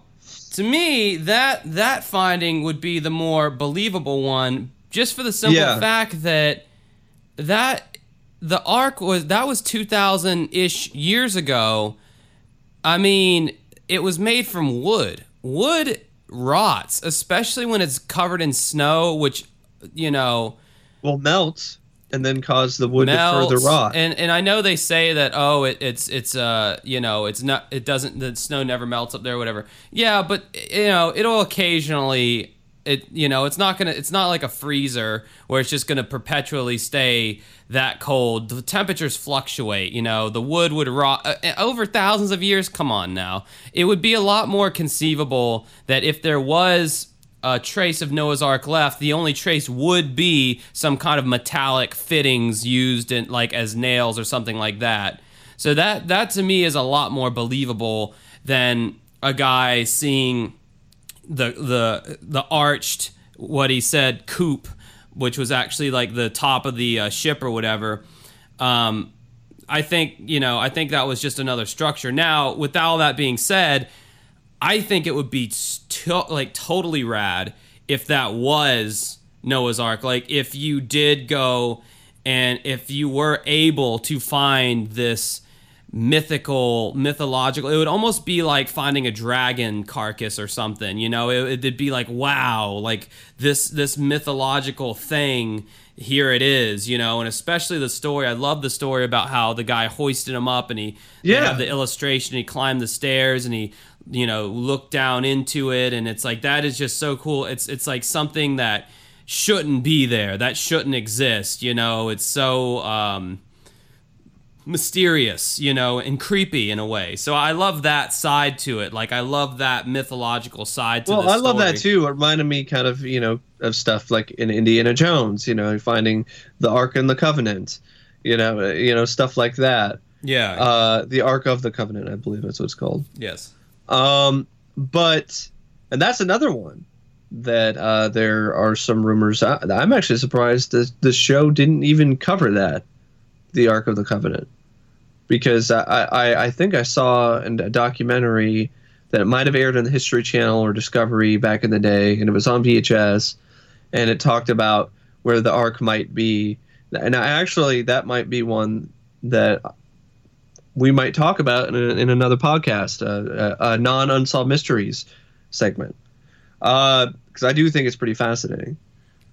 to me, that that finding would be the more believable one, just for the simple Yeah. fact that that the ark was that was two thousand ish years ago. I mean, it was made from wood. Wood rots, especially when it's covered in snow, which you know Will melt and then cause the wood to further rot. And and I know they say that oh it, it's it's uh you know it's not it doesn't the snow never melts up there whatever. Yeah, but you know it'll occasionally it you know it's not gonna it's not like a freezer where it's just gonna perpetually stay that cold. The temperatures fluctuate. You know the wood would rot uh, uh, over thousands of years. Come on now, it would be a lot more conceivable that if there was a trace of Noah's Ark left, the only trace would be some kind of metallic fittings used in like as nails or something like that. So that that to me is a lot more believable than a guy seeing the the the arched what he said coop, which was actually like the top of the uh, ship or whatever. Um, I think you know I think that was just another structure. Now, with all that being said, I think it would be to- like totally rad if that was Noah's Ark. Like if you did go and if you were able to find this mythical, mythological, it would almost be like finding a dragon carcass or something. You know, it, it'd be like wow, like this this mythological thing. Here it is, you know, and especially the story. I love the story about how the guy hoisted him up and he Yeah. the illustration. He climbed the stairs and he, you know, look down into it, and it's like that is just so cool. It's it's like something that shouldn't be there, that shouldn't exist. You know, it's so um, mysterious, you know, and creepy in a way. So I love that side to it. Like I love that mythological side to well, I love that too. It reminded me kind of, you know, of stuff like in Indiana Jones, you know, finding the Ark and the Covenant, you know, you know, stuff like that. Yeah. Uh, the Ark of the Covenant, I believe that's what it's called. yes. Um, but and that's another one that uh, there are some rumors. I, I'm actually surprised that the show didn't even cover that, the Ark of the Covenant, because I, I, I think I saw in a documentary that it might have aired on the History Channel or Discovery back in the day, and it was on VHS, and it talked about where the Ark might be, and I actually that might be one that we might talk about in, a, in another podcast, uh, a, a non unsolved mysteries segment, because I do think it's pretty fascinating.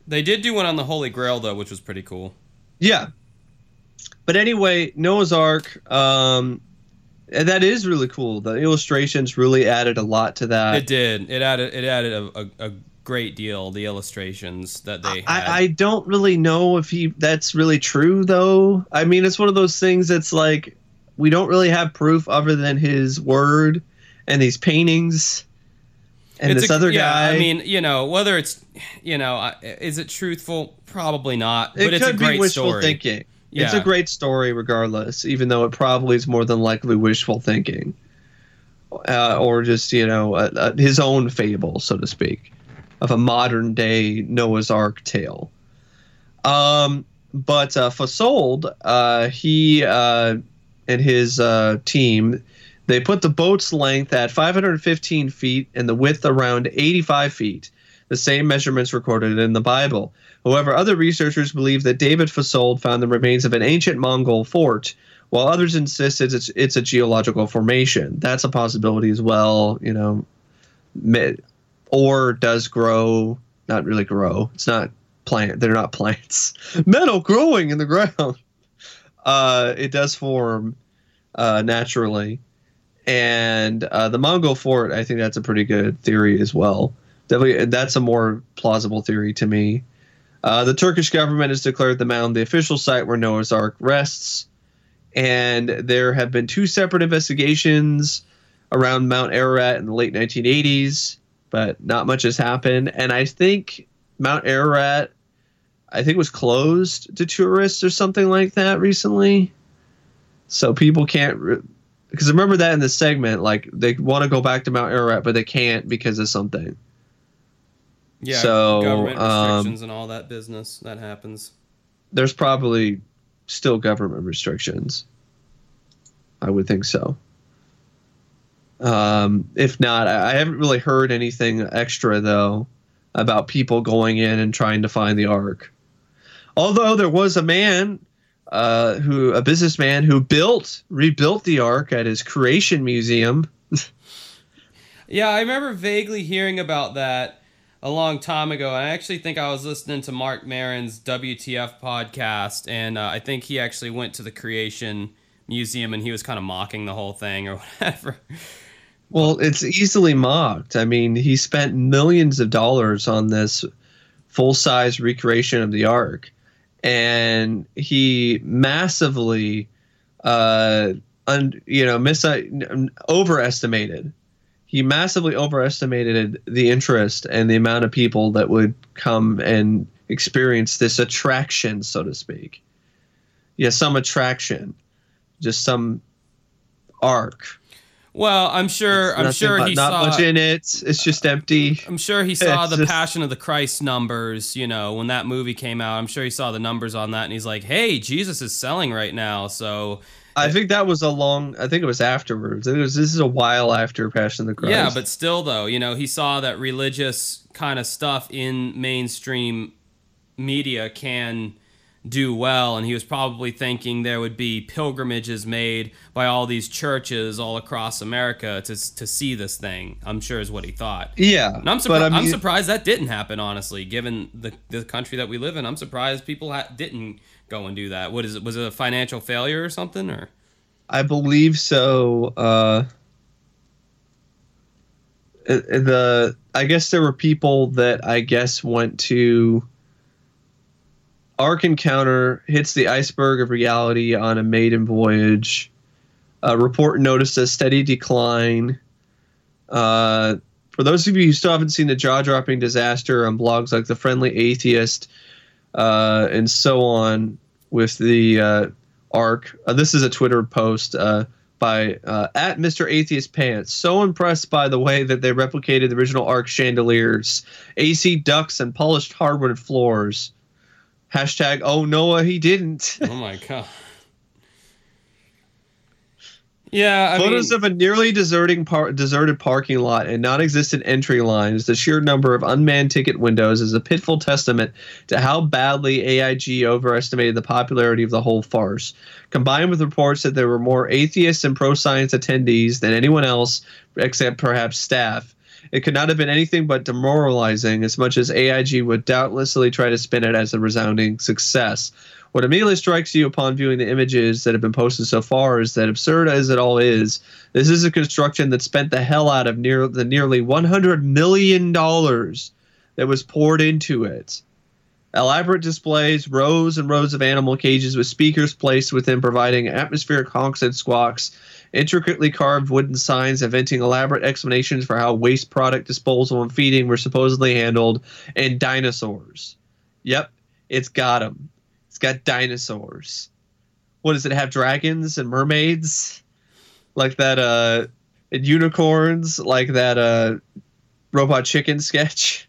They did do one on the Holy Grail though, which was pretty cool. Yeah, but anyway, Noah's Ark, um, that is really cool. The illustrations really added a lot to that. It did. It added. It added a, a, a great deal. The illustrations that they had. I, I don't really know if he that's really true though. I mean, it's one of those things that's like we don't really have proof other than his word and these paintings and It's this a- other yeah, guy. I mean, you know, whether it's, you know, is it truthful? Probably not. it but it's could a great be wishful story. thinking. It's a great story, regardless, even though it probably is more than likely wishful thinking, uh, or just you know uh, uh, his own fable, so to speak, of a modern day Noah's Ark tale. Um, but uh, Fasold, uh, he uh, and his uh, team, they put the boat's length at 515 feet and the width around 85 feet, the same measurements recorded in the Bible. However, other researchers believe that David Fasold found the remains of an ancient Mongol fort, while others insist it's it's a geological formation. That's a possibility as well. You know, ore does grow, not really grow. It's not plant. They're not plants. Metal growing in the ground. Uh, it does form uh, naturally, and uh, the Mongol fort. I think that's a pretty good theory as well. Definitely, that's a more plausible theory to me. Uh, the Turkish government has declared the mound the official site where Noah's Ark rests, and there have been two separate investigations around Mount Ararat in the late 1980s, but not much has happened. And I think Mount Ararat I think it was closed to tourists or something like that recently. So people can't re- because remember that in the segment, like they want to go back to Mount Ararat, but they can't because of something. Yeah, so, government um, restrictions um, and all that business that happens. There's probably still government restrictions. I would think so. Um, if not, I, I haven't really heard anything extra though about people going in and trying to find the ark. Although there was a man uh, who, a businessman who built, rebuilt the Ark at his Creation Museum. yeah, I remember vaguely hearing about that a long time ago. I actually think I was listening to Marc Maron's WTF podcast, and uh, I think he actually went to the Creation Museum and he was kind of mocking the whole thing or whatever. Well, it's easily mocked. I mean, he spent millions of dollars on this full size recreation of the Ark and he massively, uh, un, you know, mis- overestimated. He massively overestimated the interest and the amount of people that would come and experience this attraction, so to speak. Yeah, some attraction, just some ark well, I'm sure. It's I'm sure he not saw, much in it. It's just empty. I'm sure he saw it's the just, Passion of the Christ numbers. You know, when that movie came out, I'm sure he saw the numbers on that, and he's like, "Hey, Jesus is selling right now." So I think that was a long. I think it was afterwards. It was. This is a while after Passion of the Christ. Yeah, but still, though, you know, he saw that religious kind of stuff in mainstream media can do well. And he was probably thinking there would be pilgrimages made by all these churches all across America to, to see this thing I'm sure is what he thought. Yeah and I'm, surpri- I am surprised that didn't happen honestly given the, the country that we live in. I'm surprised people ha- didn't go and do that. What is it was it a financial failure or something or? I believe so uh the I guess there were people that I guess went to Ark Encounter hits the iceberg of reality on a maiden voyage. A report noticed a steady decline. Uh, for those of you who still haven't seen the jaw dropping disaster on blogs like The Friendly Atheist uh, and so on with the uh, Ark, uh, this is a Twitter post uh, by uh, at Mr. Atheist Pants. So impressed by the way that they replicated the original Ark chandeliers, AC ducts, and polished hardwood floors. Hashtag, oh Noah, he didn't. oh my god. Yeah, I photos mean, of a nearly deserting par- deserted parking lot and non-existent entry lines. The sheer number of unmanned ticket windows is a pitiful testament to how badly AIG overestimated the popularity of the whole farce. Combined with reports that there were more atheists and pro-science attendees than anyone else, except perhaps staff, it could not have been anything but demoralizing, as much as AIG would doubtlessly try to spin it as a resounding success. What immediately strikes you upon viewing the images that have been posted so far is that absurd as it all is, this is a construction that spent the hell out of near the nearly 100 million dollars that was poured into it. Elaborate displays, rows and rows of animal cages with speakers placed within, providing atmospheric honks and squawks intricately carved wooden signs inventing elaborate explanations for how waste product disposal and feeding were supposedly handled, and dinosaurs. Yep, it's got them. It's got dinosaurs. What does it have? Dragons and mermaids, like that. Uh, and unicorns, like that. Uh, robot chicken sketch.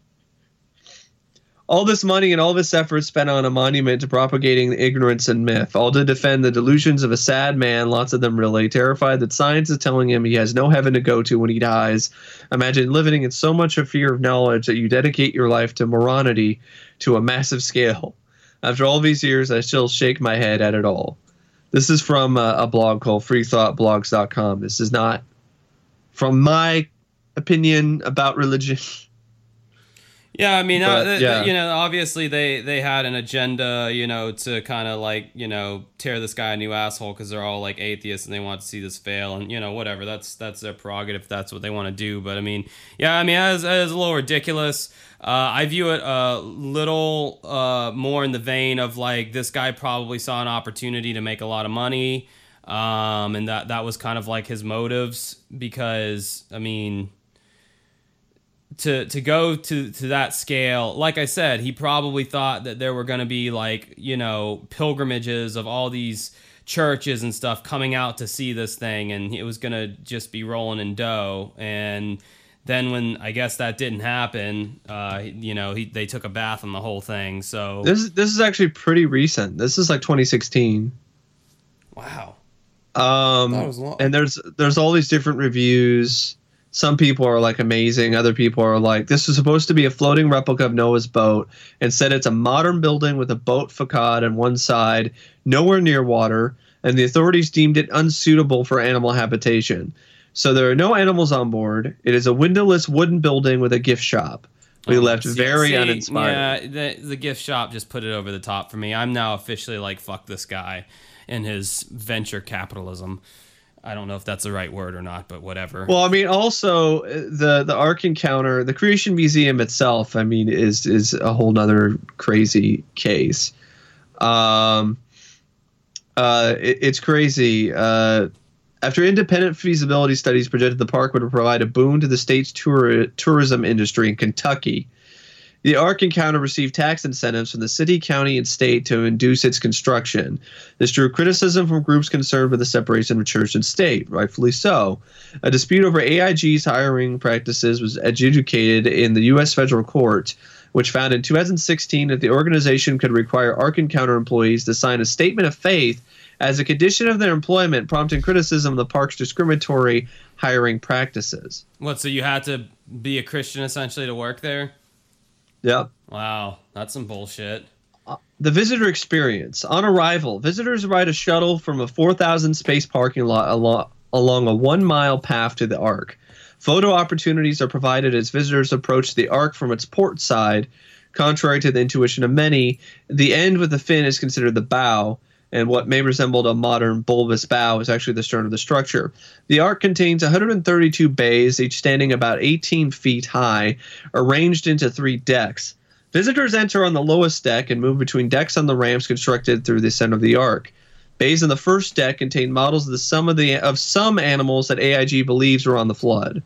All this money and all this effort spent on a monument to propagating ignorance and myth, all to defend the delusions of a sad man, lots of them really, terrified that science is telling him he has no heaven to go to when he dies. Imagine living in so much of fear of knowledge that you dedicate your life to moronity to a massive scale. After all these years, I still shake my head at it all. This is from a, a blog called freethoughtblogs.com. This is not from my opinion about religion. Yeah, I mean, But, uh, th- yeah. you know, obviously they they had an agenda, you know, to kind of like you know tear this guy a new asshole because they're all like atheists and they want to see this fail and you know whatever. That's that's their prerogative. If that's what they want to do. But I mean, yeah, I mean, as as a little ridiculous. Uh, I view it a little uh, more in the vein of like this guy probably saw an opportunity to make a lot of money, um, and that that was kind of like his motives because I mean to to go to to that scale like i said he probably thought that there were going to be like you know pilgrimages of all these churches and stuff coming out to see this thing and it was going to just be rolling in dough and then when i guess that didn't happen uh you know he, they took a bath on the whole thing so This is this is actually pretty recent. This is like 2016. wow Um, That was long. and there's there's all these different reviews. Some people are like amazing. Other people are like, this is supposed to be a floating replica of Noah's boat. Instead, it's a modern building with a boat facade on one side, nowhere near water, and the authorities deemed it unsuitable for animal habitation. So there are no animals on board. It is a windowless wooden building with a gift shop. We Oh, left see- very see, uninspired. Yeah, the, the gift shop just put it over the top for me. I'm now officially like, fuck this guy and his venture capitalism. I don't know if that's the right word or not, but whatever. Well, I mean, also uh, the the Ark Encounter, the Creation Museum itself. I mean, is is a whole nother crazy case. Um, uh, it, it's crazy. Uh, after independent feasibility studies projected the park would provide a boon to the state's tour, tourism industry in Kentucky, the Ark Encounter received tax incentives from the city, county, and state to induce its construction. This drew criticism from groups concerned with the separation of church and state, rightfully so. A dispute over AIG's hiring practices was adjudicated in the U.S. federal court, which found in 2016 that the organization could require Ark Encounter employees to sign a statement of faith as a condition of their employment, prompting criticism of the park's discriminatory hiring practices. what? So you had to be a Christian essentially to work there? Yep. Wow, that's some bullshit. Uh, the visitor experience. On arrival, visitors ride a shuttle from a 4,000 space parking lot along, along a one mile path to the Ark. Photo opportunities are provided as visitors approach the Ark from its port side. Contrary to the intuition of many, the end with the fin is considered the bow, and what may resemble a modern bulbous bow is actually the stern of the structure. The Ark contains 132 bays, each standing about 18 feet high, arranged into three decks. Visitors enter on the lowest deck and move between decks on the ramps constructed through the center of the ark. Bays on the first deck contain models of the some of the of some animals that AIG believes were on the flood,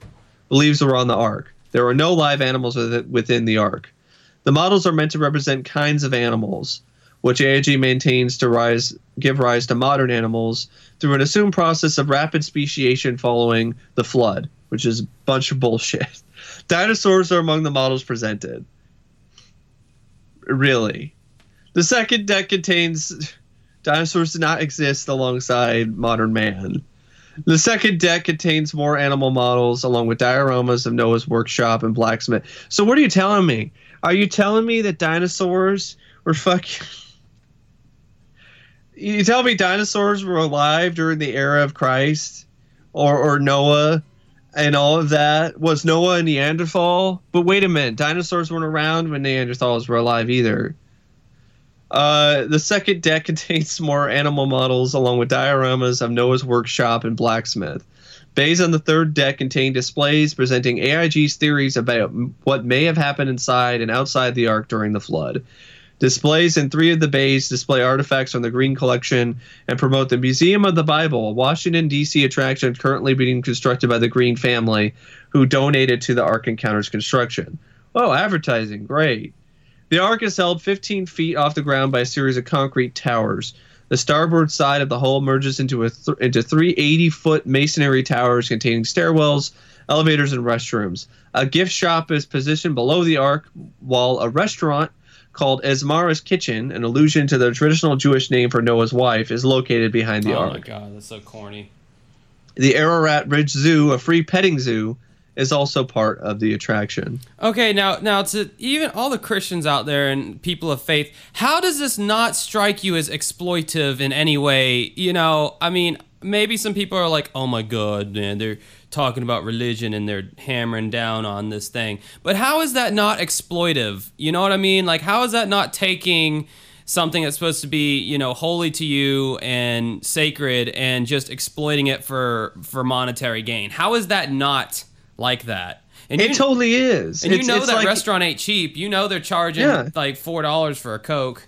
believes were on the ark. There are no live animals with- within the ark. The models are meant to represent kinds of animals, which AIG maintains to rise give rise to modern animals through an assumed process of rapid speciation following the flood, which is a bunch of bullshit. Dinosaurs are among the models presented. Really. The second deck contains dinosaurs do not exist alongside modern man. The second deck contains more animal models along with dioramas of Noah's workshop and blacksmith. So what are you telling me? Are you telling me that dinosaurs were fucking You tell me dinosaurs were alive during the era of Christ or or Noah and all of that? Was Noah a Neanderthal? But wait a minute, dinosaurs weren't around when Neanderthals were alive either. Uh, the second deck contains more animal models along with dioramas of Noah's workshop and blacksmith. Bays on the third deck contain displays presenting AIG's theories about what may have happened inside and outside the Ark during the flood. Displays in three of the bays display artifacts from the Green Collection and promote the Museum of the Bible, a Washington, D.C. attraction currently being constructed by the Green family, who donated to the Ark Encounter's construction. Oh, advertising, great. The Ark is held 15 feet off the ground by a series of concrete towers. The starboard side of the hull merges into a th- into three 80 foot masonry towers containing stairwells, elevators, and restrooms. A gift shop is positioned below the Ark, while a restaurant called Emzara's Kitchen, an allusion to the traditional Jewish name for Noah's wife, is located behind the oh ark. my god, that's so corny. The Ararat Ridge Zoo, a free petting zoo, is also part of the attraction. Okay, now now to even all the Christians out there and people of faith, how does this not strike you as exploitive in any way? You know, I mean, maybe some people are like, "Oh my god, man, they're talking about religion and they're hammering down on this thing." But how is that not exploitive? You know what I mean? Like how is that not taking something that's supposed to be, you know, holy to you and sacred and just exploiting it for for monetary gain? How is that not like that? And It you- totally is. and you know that like- restaurant ain't cheap. You know they're charging Yeah. like four dollars for a coke.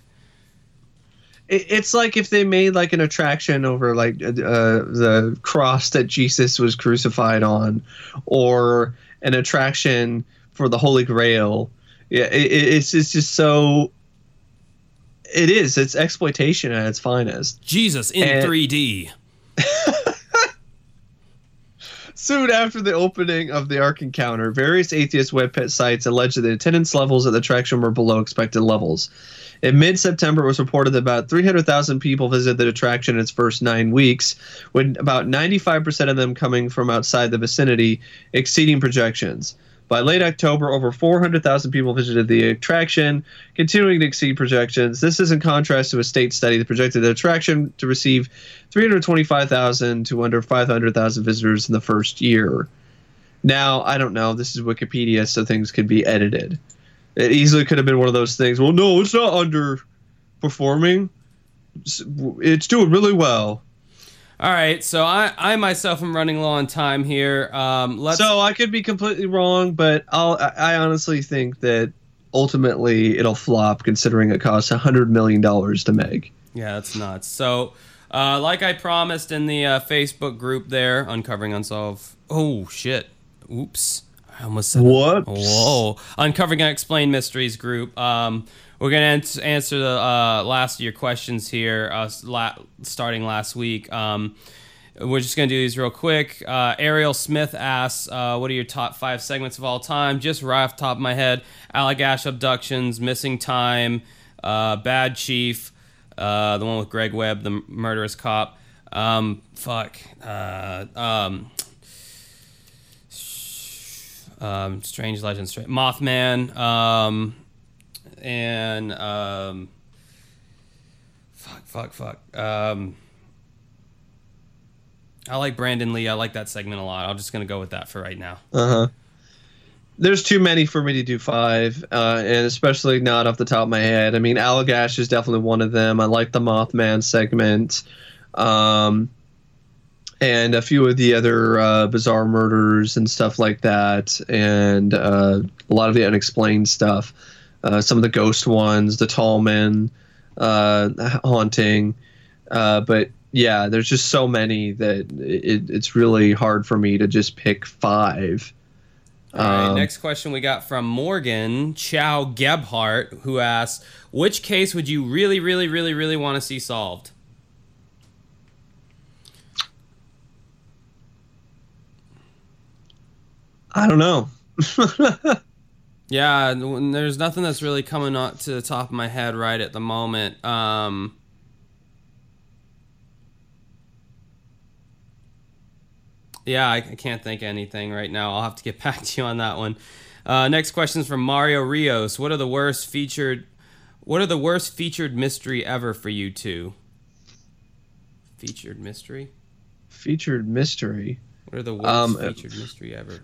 It- It's like if they made like an attraction over like uh, the cross that Jesus was crucified on, or an attraction for the Holy Grail. Yeah, it, it- it's it's just so. It is. It's exploitation at its finest. Jesus in And- 3D. Soon after the opening of the Ark Encounter, various atheist webpit sites alleged that the attendance levels at the attraction were below expected levels. In mid September, it was reported that about 300,000 people visited the attraction in its first nine weeks, with about 95% of them coming from outside the vicinity, exceeding projections. By late October, over 400,000 people visited the attraction, continuing to exceed projections. This is in contrast to a state study that projected the attraction to receive 325,000 to under 500,000 visitors in the first year. Now, I don't know. This is Wikipedia, so things could be edited. It easily could have been one of those things. Well, no, it's not underperforming. It's- It's doing really well. All right, so I, I myself am running low on time here. Um, let's. So I could be completely wrong, but I'll, I I honestly think that ultimately it'll flop, considering it costs a hundred million dollars to make. yeah, that's nuts. So, uh, like I promised in the uh, Facebook group there, uncovering unsolved. Oh shit! Oops! I almost said. What? Whoa! Uncovering unexplained mysteries group. Um, we're gonna ans- answer the uh, last of your questions here, uh, la- starting last week. Um, we're just gonna do these real quick. Uh, Ariel Smith asks, uh, "What are your top five segments of all time?" Just right off the top of my head: Allagash abductions, missing time, uh, Bad Chief, uh, the one with Greg Webb, the murderous cop. Um, fuck. Um, um, Strange Legends, Mothman, um, and um, fuck, fuck, fuck. Um, I like Brandon Lee. I like that segment a lot. I'm just gonna go with that for right now. Uh huh. There's too many for me to do five, uh, and especially not off the top of my head. I mean, Allagash is definitely one of them. I like the Mothman segment, um, and a few of the other uh, bizarre murders and stuff like that, and uh, a lot of the unexplained stuff. Uh, some of the ghost ones, the tall men uh, haunting, uh, but yeah, there's just so many that it, it's really hard for me to just pick five. All right, Um, next question we got from Morgan Chow Gebhart, who asks, "Which case would you really, really, really, really want to see solved?" I don't know. Yeah, there's nothing that's really coming up to the top of my head right at the moment. Um, yeah, I, can't think of anything right now. I'll have to get back to you on that one. Uh, next question is from Mario Rios. What are the worst featured? What are the worst featured mystery ever for you two? Featured mystery. Featured mystery. What are the worst Um, featured mystery ever?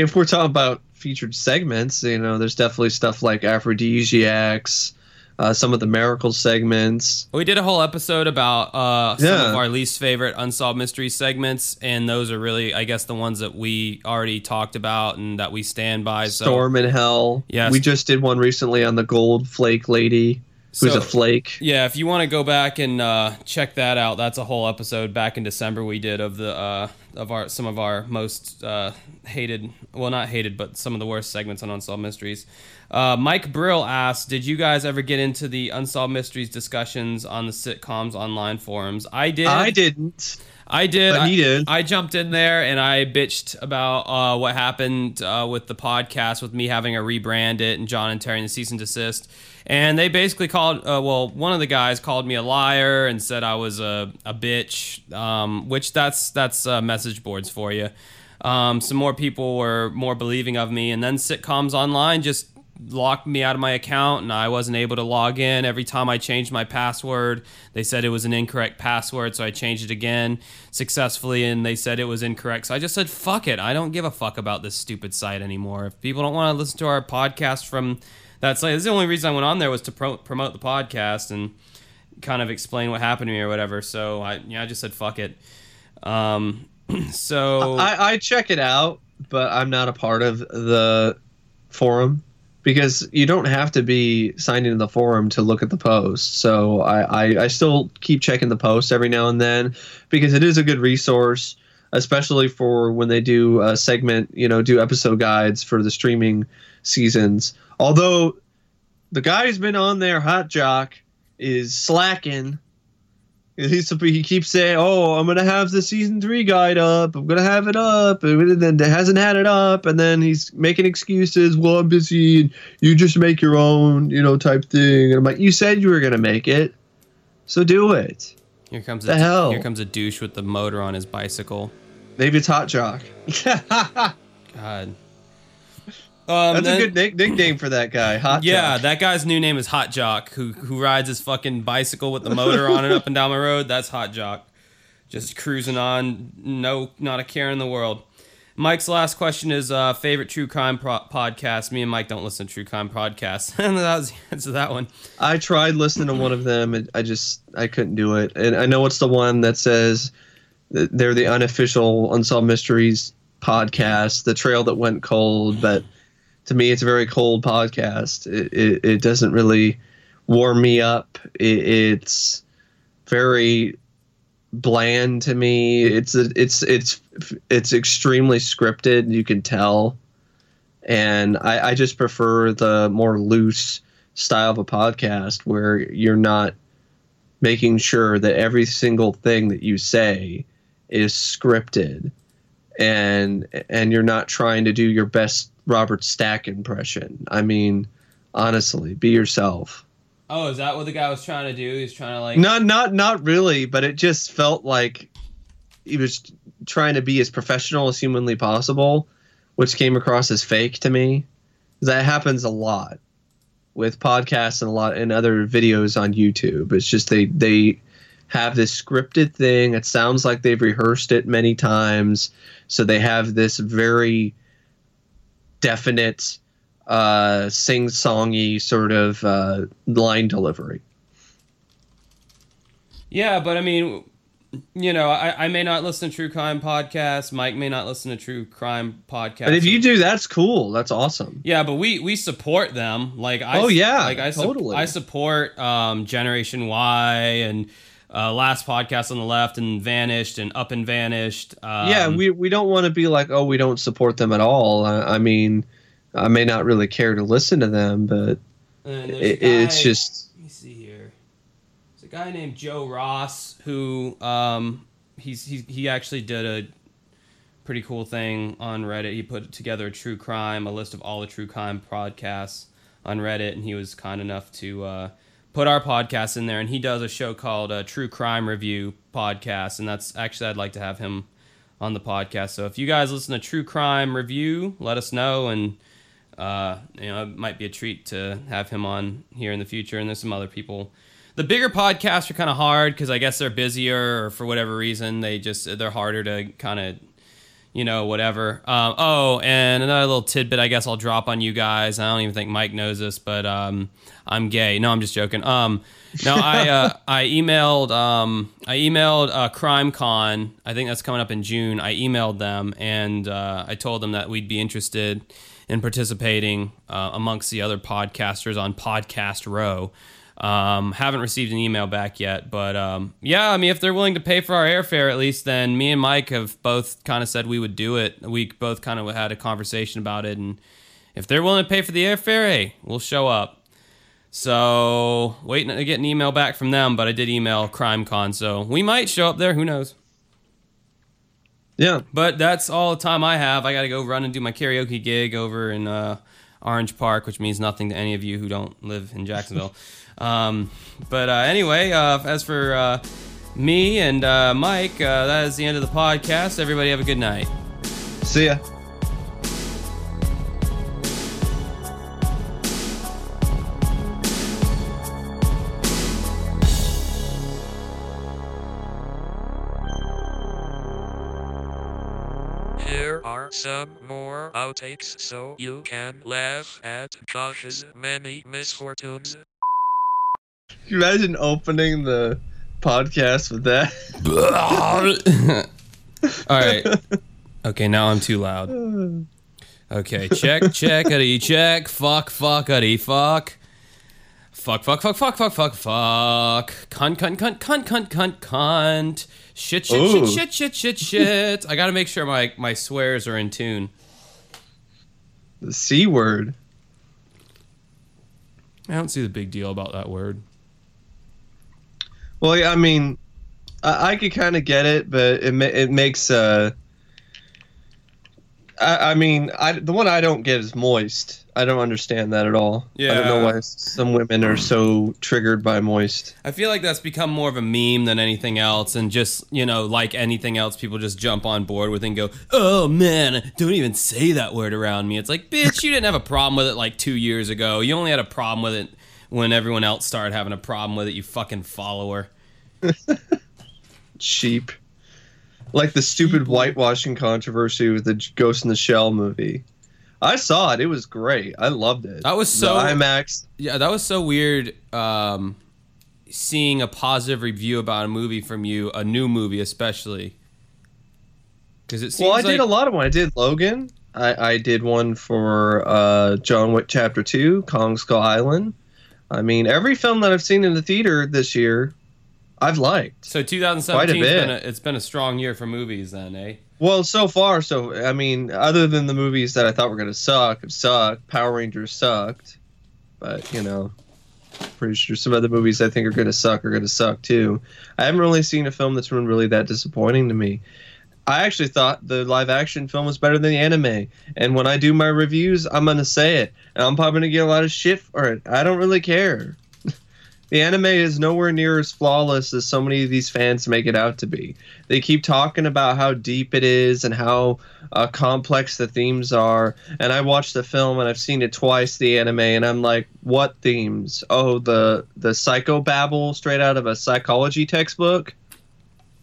If we're talking about featured segments, you know, there's definitely stuff like aphrodisiacs, uh, some of the miracle segments. We did a whole episode about uh, some Yeah. of our least favorite unsolved mystery segments, and those are really, I guess, the ones that we already talked about and that we stand by. So, Storm in Hell. Yes. We just did one recently on the gold flake lady, who's So- a flake. yeah, if you want to go back and uh, check that out, that's a whole episode back in December we did of the uh, of our some of our most uh, hated, well, not hated, but some of the worst segments on Unsolved Mysteries. Uh, Mike Brill asked, "Did you guys ever get into the Unsolved Mysteries discussions on the sitcoms online forums?" I did. I didn't. I did. But he I, did. I jumped in there and I bitched about uh, what happened uh, with the podcast, with me having to rebrand it and John and Terry and the cease and desist. And they basically called, uh, well, one of the guys called me a liar and said I was a, a bitch, um, which that's that's uh, message boards for you. Um, some more people were more believing of me, and then sitcoms online just locked me out of my account and I wasn't able to log in. Every time I changed my password, they said it was an incorrect password, so I changed it again successfully and they said it was incorrect. So I just said, fuck it. I don't give a fuck about this stupid site anymore. If people don't want to listen to our podcast from that site, this is the only reason I went on there was to pro- promote the podcast and kind of explain what happened to me or whatever. So I, yeah, I just said, fuck it. Um, so I, I check it out, but I'm not a part of the forum because you don't have to be signed into the forum to look at the post. So I, I, I still keep checking the post every now and then because it is a good resource, especially for when they do a segment, you know, do episode guides for the streaming seasons. Although the guy who's been on there, Hot Jock, is slacking. He's, he keeps saying, "Oh, I'm gonna have the season three guide up. I'm gonna have it up," and then he hasn't had it up, and then he's making excuses. Well, I'm busy, and you just make your own, you know, type thing. And I'm like, "You said you were gonna make it, so do it." here comes the a, hell? here comes a douche with the motor on his bicycle. Maybe it's Hot Jock. God. Um, That's a good nick- nickname for that guy. Hot Yeah, Jock. that guy's new name is Hot Jock, who who rides his fucking bicycle with the motor on it up and down my road. That's Hot Jock, just cruising on, no, not a care in the world. Mike's last question is uh, favorite true crime pro- podcast. Me and Mike don't listen to true crime podcasts, and that was the answer to that one. I tried listening to one of them, and I just I couldn't do it. And I know it's the one that says they're the unofficial Unsolved Mysteries podcast, the trail that went cold. But to me, it's a very cold podcast. It it, it doesn't really warm me up. It, it's very bland to me. It's it's it's it's extremely scripted. You can tell, and I, I just prefer the more loose style of a podcast where you're not making sure that every single thing that you say is scripted and and you're not trying to do your best Robert Stack impression. I mean, honestly, be yourself. Oh, is that what the guy was trying to do? He's trying to like. Not not not really, but it just felt like he was trying to be as professional as humanly possible, which came across as fake to me. That happens a lot with podcasts and a lot and other videos on YouTube. It's just they they have this scripted thing. It sounds like they've rehearsed it many times, so they have this very definite uh, sing-songy sort of uh, line delivery. Yeah, but I mean, you know, I, I may not listen to true crime podcasts. Mike may not listen to true crime podcasts. But if you do, that's cool. That's awesome. Yeah, but we we support them. Like I Oh, yeah, like I totally. I support um, Generation Why and uh, last podcast on the left and Vanished and Up and Vanished. Um, yeah, we we don't want to be like, oh, we don't support them at all. I, I mean, I may not really care to listen to them, but and there's a it, it's just Let me see here. There's a guy named Joe Ross who um he's he he actually did a pretty cool thing on Reddit. He put together a true crime, a list of all the true crime podcasts on Reddit, and he was kind enough to uh, put our podcast in there. And he does a show called uh, True Crime Review Podcast, and that's actually I'd like to have him on the podcast. So if you guys listen to True Crime Review, let us know and uh, you know, it might be a treat to have him on here in the future. And there's some other people. The bigger podcasts are kind of hard because I guess they're busier, or for whatever reason, they just they're harder to kind of, you know, whatever. Um, oh, and another little tidbit, I guess I'll drop on you guys. I don't even think Mike knows this, but um, I'm gay. No, I'm just joking. Um, no, I uh, I emailed um, I emailed uh, CrimeCon. I think that's coming up in June. I emailed them and uh, I told them that we'd be interested in participating uh, amongst the other podcasters on Podcast Row. Um, haven't received an email back yet, but um, yeah, I mean, if they're willing to pay for our airfare at least, then me and Mike have both kind of said we would do it. We both kind of had a conversation about it, and if they're willing to pay for the airfare, hey, we'll show up. So waiting to get an email back from them, but I did email CrimeCon, so we might show up there. Who knows? Yeah. But that's all the time I have. I got to go run and do my karaoke gig over in uh, Orange Park, which means nothing to any of you who don't live in Jacksonville. um, but uh, anyway, uh, as for uh, me and uh, Mike, uh, that is the end of the podcast. Everybody have a good night. See ya. Here are some more outtakes so you can laugh at Josh's many misfortunes. You imagine opening the podcast with that? all right. Okay, now I'm too loud. Okay, check, check, checkity, check, fuck, fuckity, fuck. Fuck, fuck, fuck, fuck, fuck, fuck, fuck. Cunt, cunt, cunt, cunt, cunt, cunt, cunt. Shit, shit, Ooh. shit, shit, shit, shit, shit. I gotta make sure my, my swears are in tune. The C word. I don't see the big deal about that word. Well, yeah, I mean, I, I could kind of get it, but it ma- it makes uh. I, I mean, I the one I don't get is moist. I don't understand that at all. Yeah. I don't know why some women are so triggered by moist. I feel like that's become more of a meme than anything else, and just you know, like anything else, people just jump on board with and go, "Oh man, don't even say that word around me." It's like, bitch, you didn't have a problem with it like two years ago. You only had a problem with it when everyone else started having a problem with it. You fucking follower. Cheap. Like the stupid whitewashing controversy with the Ghost in the Shell movie. I saw it. It was great. I loved it. That was The so- IMAX. Yeah, that was so weird. Um, seeing a positive review about a movie from you, a new movie especially, because it seems Well, I like did a lot of one. I did Logan. I, I did one for uh, John Wick Chapter Two, Kong Skull Island. I mean, every film that I've seen in the theater this year, I've liked. so 2017 Quite a has been a, it's been a strong year for movies then, eh? Well, so far, so I mean, other than the movies that I thought were gonna suck, have sucked. Power Rangers sucked, but you know, pretty sure some other movies I think are gonna suck are gonna suck too. I haven't really seen a film that's been really that disappointing to me. I actually thought the live action film was better than the anime, and when I do my reviews, I'm gonna say it, and I'm probably gonna get a lot of shit for it. I don't really care. The anime is nowhere near as flawless as so many of these fans make it out to be. They keep talking about how deep it is and how uh, complex the themes are. And I watched the film and I've seen it twice, the anime, and I'm like, what themes? Oh, the the psychobabble straight out of a psychology textbook.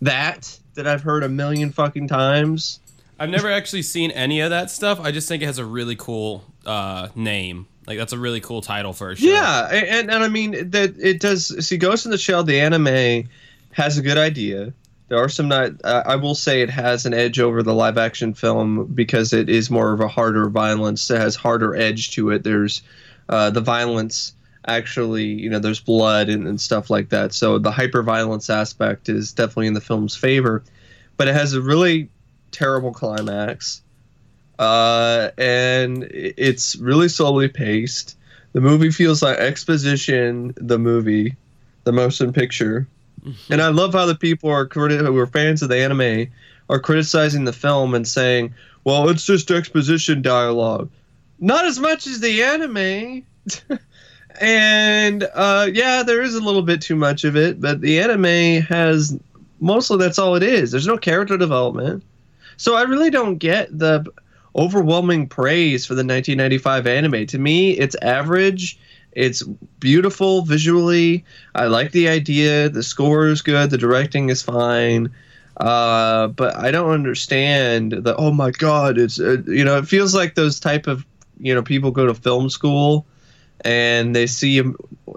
That that I've heard a million fucking times. I've never actually seen any of that stuff. I just think it has a really cool uh, name. Like that's a really cool title for a show. Yeah, and, and I mean that it does. See, Ghost in the Shell, the anime has a good idea. There are some not. Uh, I will say it has an edge over the live action film because it is more of a harder violence. It has harder edge to it. There's uh, the violence actually, you know, there's blood and, and stuff like that. So the hyper violence aspect is definitely in the film's favor, but it has a really terrible climax uh, and it's really slowly paced. The movie feels like exposition. The movie, the motion picture, and I love how the people are criti- who are fans of the anime are criticizing the film and saying, "Well, it's just exposition dialogue." Not as much as the anime. and uh, yeah, there is a little bit too much of it, but the anime has mostly that's all it is. There's no character development. So I really don't get the overwhelming praise for the 1995 anime. To me, it's average. It's beautiful visually. I like the idea. The score is good. The directing is fine. Uh, but I don't understand the. Oh my god! It's uh, you know it feels like those type of you know people go to film school and they see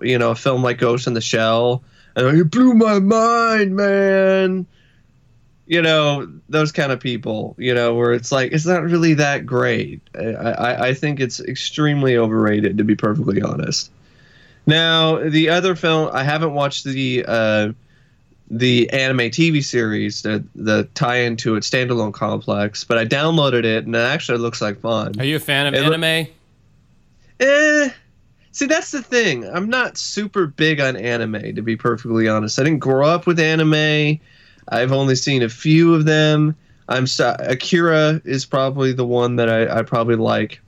you know a film like Ghost in the Shell and it blew my mind, man you know those kind of people you know where it's like it's not really that great i i, I think it's extremely overrated to be perfectly honest Now the other film I haven't watched the uh, the anime TV series the the tie into its standalone complex, but I downloaded it and it actually looks like fun. Are you a fan of It anime? Eh. See, that's the thing. I'm not super big on anime, to be perfectly honest. I didn't grow up with anime. I've only seen a few of them. I'm so, Akira is probably the one that I, I probably like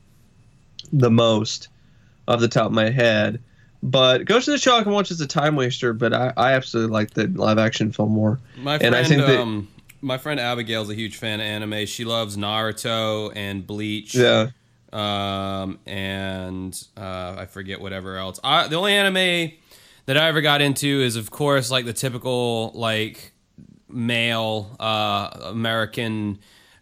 the most off the top of my head. But Ghost in the Shell I can watch as a time waster, but I, I absolutely like the live action film more. My And friend, I think that- um, my friend Abigail's a huge fan of anime. She loves Naruto and Bleach. Yeah. Um, and uh, I forget whatever else. I, the only anime that I ever got into is, of course, like the typical like male uh, American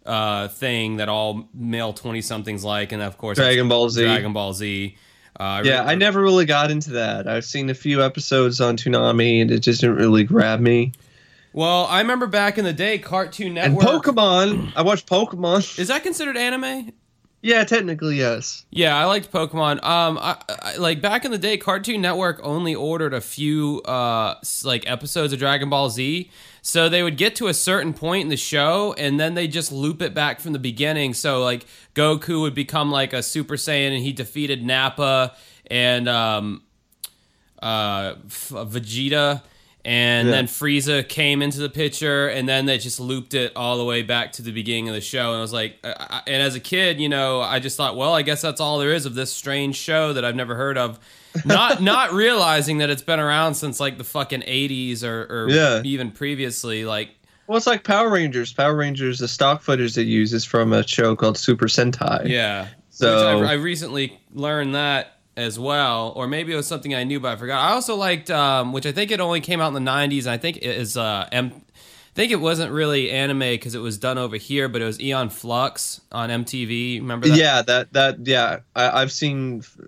uh, thing that all male twenty somethings like, and of course, Dragon Ball Z. Dragon Ball Z. Uh, Yeah, I never really got into that. I've seen a few episodes on Toonami, and it just didn't really grab me. Well, I remember back in the day, Cartoon And Network. Pokemon, I watched Pokemon. Is that considered anime? Yeah, technically yes. Yeah, I liked Pokemon. Um, I, I, like back in the day, Cartoon Network only ordered a few uh like episodes of Dragon Ball Z. So they would get to a certain point in the show, and then they just loop it back from the beginning. So like Goku would become like a Super Saiyan, and he defeated Nappa and um, uh, Vegeta, and Yeah. then Frieza came into the picture, and then they just looped it all the way back to the beginning of the show. And I was like, I, I- and as a kid, you know, I just thought, well, I guess that's all there is of this strange show that I've never heard of. Not not realizing that it's been around since like the fucking eighties or, or Yeah. even previously. Like, Well, it's like Power Rangers. Power Rangers, the stock footage they use is from a show called Super Sentai. yeah. So- I, I recently learned that as well, or maybe it was something I knew but I forgot. I also liked, um, which I think it only came out in the '90s, and I think it is uh, M- I think it wasn't really anime because it was done over here, but it was Aeon Flux on MTV. Remember that? Yeah, that that yeah, I, I've seen f-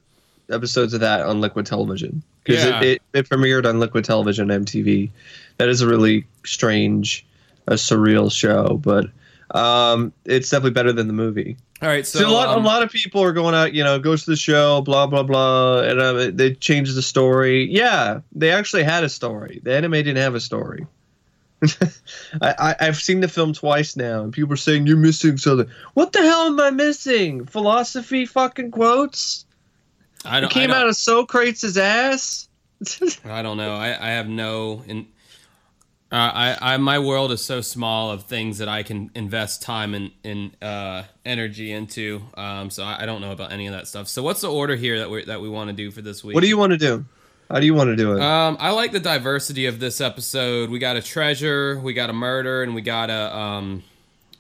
episodes of that on Liquid Television because Yeah. it, it, it premiered on Liquid Television and MTV. That is a really strange, a surreal show, but um, it's definitely better than the movie. All right, so, So, a lot, um, a lot of people are going out, you know, goes to the show, blah blah blah, and uh, they changed the story. Yeah, they actually had a story. The anime didn't have a story. I, I, I've seen the film twice now, and people are saying you're missing something. What the hell am I missing? Philosophy fucking quotes. I It don't, I came don't, out of Socrates' ass. I don't know. I, I have no. In, uh, I, I my world is so small of things that I can invest time and in, uh, energy into. Um, so I, I don't know about any of that stuff. So what's the order here that we that we want to do for this week? what do you want to do? How do you want to do it? Um, I like the diversity of this episode. We got a treasure, we got a murder, and we got a um,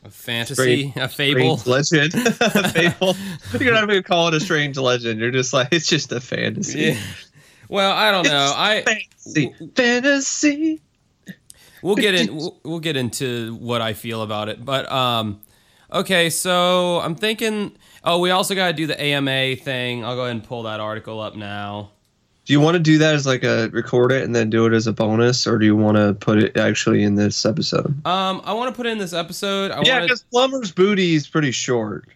a fantasy, Strange- a fable. Legend, a fable. You're not even call it a strange legend. You're just like it's just a fantasy. Yeah. Well, I don't know. I fantasy. fantasy. We'll get in we'll, we'll get into what I feel about it. But um okay, so I'm thinking oh, we also got to do the AMA thing. I'll go ahead and pull that article up now. Do you want to do that as like a record it and then do it as a bonus, or do you want to put it actually in this episode? Um I want to put in this episode. I yeah, because Plummer's Booty is pretty short.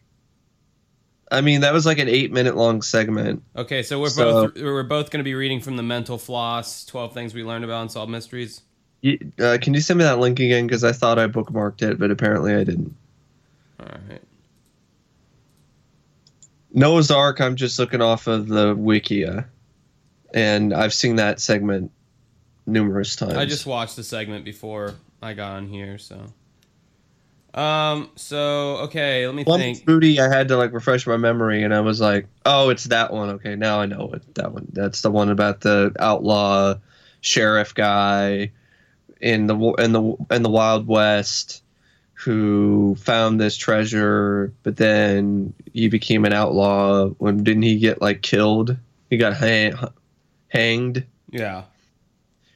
I mean, that was like an eight minute long segment. Okay, so we're So- both we're both going to be reading from the Mental Floss 12 things we learned about unsolved mysteries. You, uh, can you send me that link again? Because I thought I bookmarked it, but apparently I didn't. All right. Noah's Ark, I'm just looking off of the Wikia, and I've seen that segment numerous times. I just watched the segment before I got on here, so. Um. So okay, let me Plummer's think. Booty, I had to like refresh my memory, and I was like, "Oh, it's that one." Okay, now I know it. That one. That's the one about the outlaw sheriff guy in the in the in the Wild West who found this treasure, but then he became an outlaw. When didn't he get like killed? He got hang, hanged Yeah.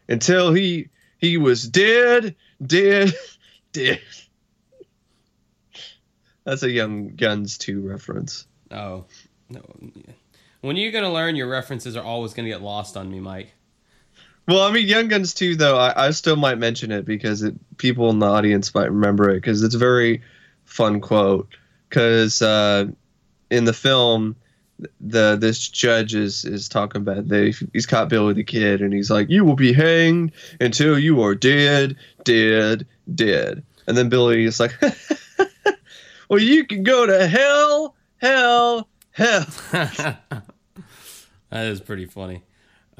until he he was dead, dead, dead. That's a Young Guns 2 reference. Oh. No. When are you gonna learn your references are always gonna get lost on me, Mike? Well, I mean, Young Guns 2, though, I, I still might mention it because it, people in the audience might remember it because it's a very fun quote. Because uh, in the film, the this judge is is talking about they he's caught Billy the Kid and he's like, "You will be hanged until you are dead, dead, dead." And then Billy is like, "Well, you can go to hell, hell, hell." that is pretty funny.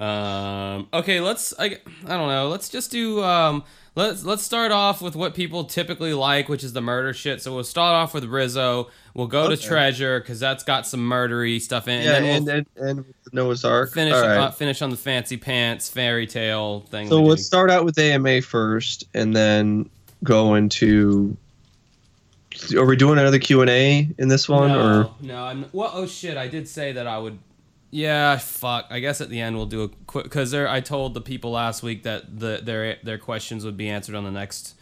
Um, okay, let's. I, I don't know. Let's just do. Um, let's let's start off with what people typically like, which is the murder shit. So we'll start off with Rizzo. We'll go to Treasure because that's got some murdery stuff in. yeah, and and then and, and with Noah's Ark. finish right. uh, finish on the fancy pants fairy tale thing. so let's start out with AMA first, and then go into. Are we doing another Q and A in this one, no, or no, I'm well. Oh shit! I did say that I would. Yeah, fuck. I guess at the end we'll do a quick because there. I told the people last week that the their their questions would be answered on the next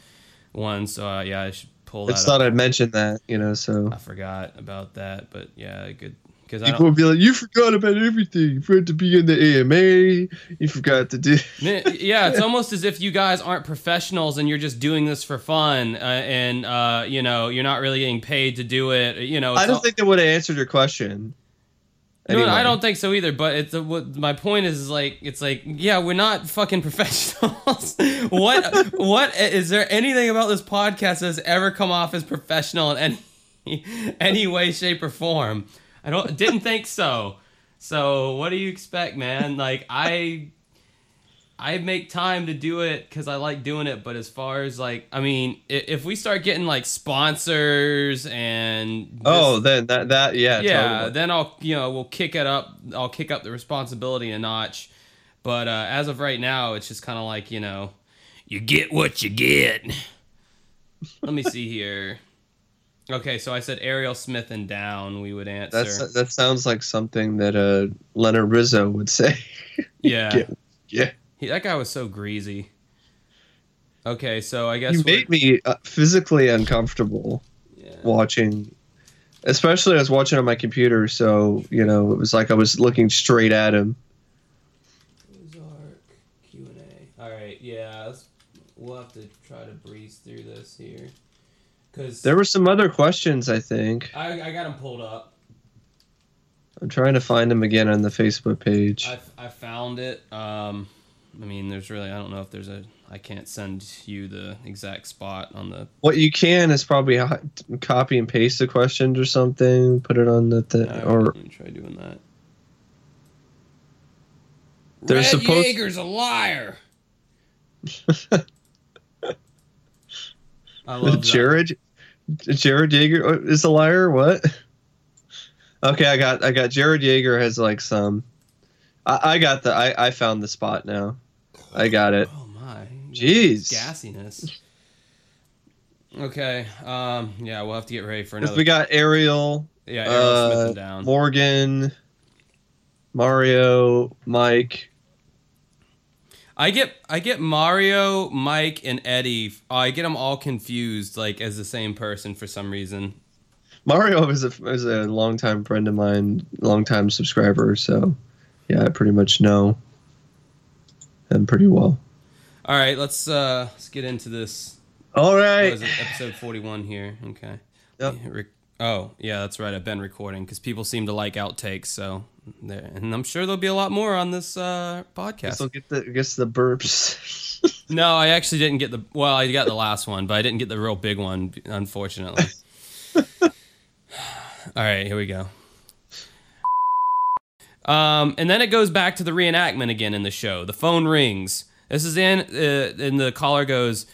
one. So uh, yeah, I should pull I that. just thought I'd mention that, you know. So I forgot about that, but yeah, good because I people will be like, "You forgot about everything. You forgot to be in the AMA. You forgot to do." Yeah, it's almost as if you guys aren't professionals and you're just doing this for fun, uh, and uh, you know you're not really getting paid to do it. You know, I don't all- think they would have answered your question. No, I don't think so either. But it's a, what my point is, is like it's like yeah, we're not fucking professionals. what what is there anything about this podcast that's ever come off as professional in any any way, shape, or form? I don't didn't think so. So what do you expect, man? Like I I make time to do it because I like doing it. But as far as like, I mean, if we start getting like sponsors and this- Oh, then that that yeah yeah, totally. then I'll you know we'll kick it up. I'll kick up the responsibility a notch. But uh, as of right now, it's just kind of like you know, you get what you get. Let me see here. Okay, so I said Ariel Smith and down. We would answer. That's that sounds like something that uh Leonard Rizzo would say. yeah, get- yeah. He, that guy was so greasy. Okay, so I guess You made me uh, physically uncomfortable yeah. watching. Especially I was watching on my computer, so you know it was like I was looking straight at him. Ozark Q and A. All right, yeah, let's, we'll have to try to breeze through this here, cause There were some other questions. I think I I got them pulled up. I'm trying to find them again on the Facebook page. I, I found it. Um, I mean, there's really I don't know if there's a I can't send you the exact spot on the. What you can is probably copy and paste the questions or something, put it on the thing, Uh, or try doing that. They're Red supposed- Yeager's a liar. I love that. Jared Jared Yeager is a liar. What? Okay, I got I got Jared Yeager has like some. I, I got the I, I found the spot now. I got it. Oh my. Jeez. Gassiness. Okay. Um. Yeah, we'll have to get ready for another. We got Ariel, yeah, Smith uh, down. Morgan, Mario, Mike. I get I get Mario, Mike, and Eddie. I get them all confused, like as the same person for some reason. Mario is a is a longtime friend of mine, longtime subscriber. So, yeah, I pretty much know him pretty well. All right, let's uh let's get into this. All What it? Episode forty-one here. Okay. Yep. Rec- Oh yeah, that's right. I've been recording because people seem to like outtakes. So, there, and I'm sure there'll be a lot more on this uh, podcast. I'll get the I guess the burps. No, I actually didn't get the. Well, I got the last one, but I didn't get the real big one, unfortunately. All right, here we go. Um, and then it goes back to the reenactment again in the show. The phone rings. This is in, uh, and the caller goes,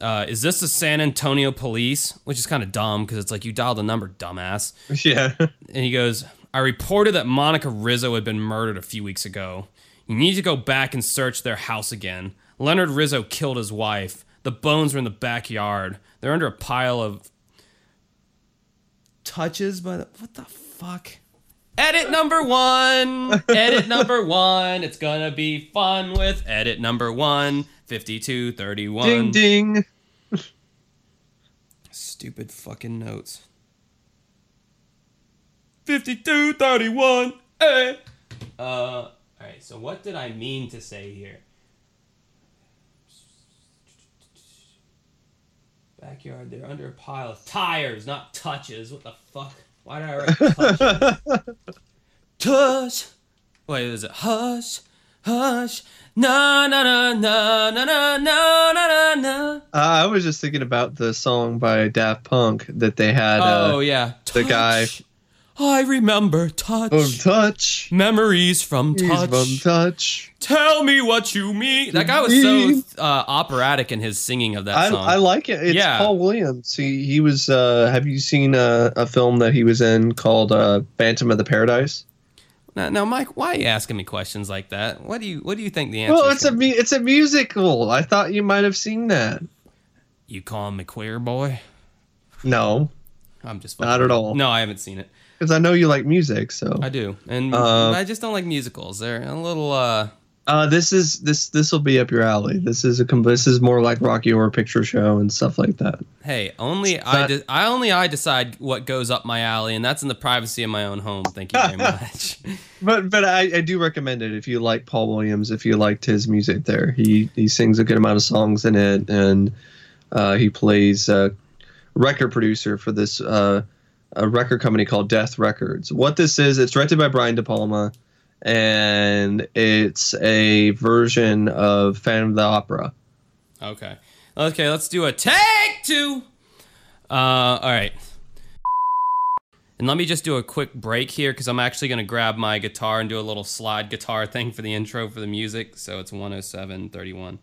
uh, "Is this the San Antonio police?" Which is kind of dumb because it's like you dialed the number, dumbass. yeah. And he goes, I reported that Monica Rizzo had been murdered a few weeks ago. You need to go back and search their house again. Leonard Rizzo killed his wife. The bones were in the backyard. They're under a pile of touches by the. What the fuck? Edit number one. Edit number one. It's gonna be fun with edit number one. 5231. Ding ding. Stupid fucking notes. 5231. Hey. Uh, all right. So what did I mean to say here? Backyard. They're under a pile of tires, not touches. What the fuck? Why did I write touches? Hush. Wait, is it hush, hush? Na na na na na na na na na. Uh, I was just thinking about the song by Daft Punk that they had. Oh uh, yeah, the guy- Touch. I remember touch. oh, touch. Memories from He's touch. from touch. Tell me what you mean. That guy was so uh, operatic in his singing of that I, song. I like it. It's Yeah. Paul Williams. He he was. Uh, have you seen a, a film that he was in called uh, Phantom of the Paradise? now, now, Mike, why are you asking me questions like that? What do you What do you think the answer? Well, is it's a mu- it's a musical. I thought you might have seen that. You calling me queer boy? No, I'm just Not at all. No, I haven't seen it. Because I know you like music. So I do, and Uh, I just don't like musicals. They're a little. uh uh, this is this this will be up your alley. This is a this is more like Rocky Horror Picture Show and stuff like that. Hey, only It's I, not- de- I only I decide what goes up my alley, and that's in the privacy of my own home. Thank you very much. But but I, I do recommend it if you like Paul Williams. If you liked his music, there he he sings a good amount of songs in it, and uh, he plays a record producer for this uh, a record company called Death Records. What this is, it's directed by Brian De Palma, and it's a version of Phantom of the Opera. Okay. Okay, let's do a take two. Uh, all right. And let me just do a quick break here because I'm actually going to grab my guitar and do a little slide guitar thing for the intro for the music. So it's 107.31.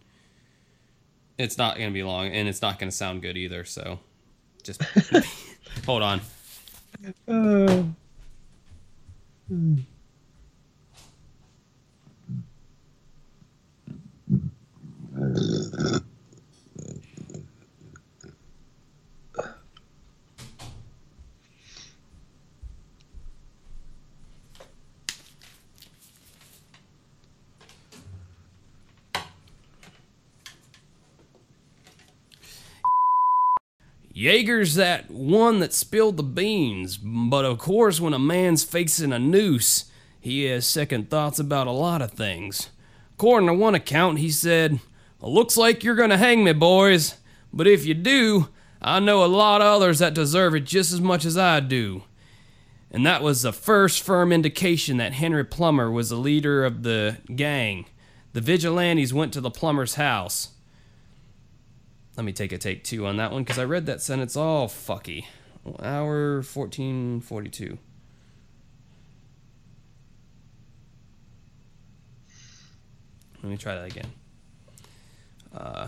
It's not going to be long and it's not going to sound good either. So just hold on. 嗯。嗯。Yeager's that one that spilled the beans, but of course, when a man's facing a noose, he has second thoughts about a lot of things. According to one account, he said, Looks like you're gonna hang me, boys, but if you do, I know a lot of others that deserve it just as much as I do. And that was the first firm indication that Henry Plummer was the leader of the gang. The vigilantes went to the Plummer's house. Let me take a take two on that one because I read that sentence all fucky. Hour 1442. Let me try that again. Uh,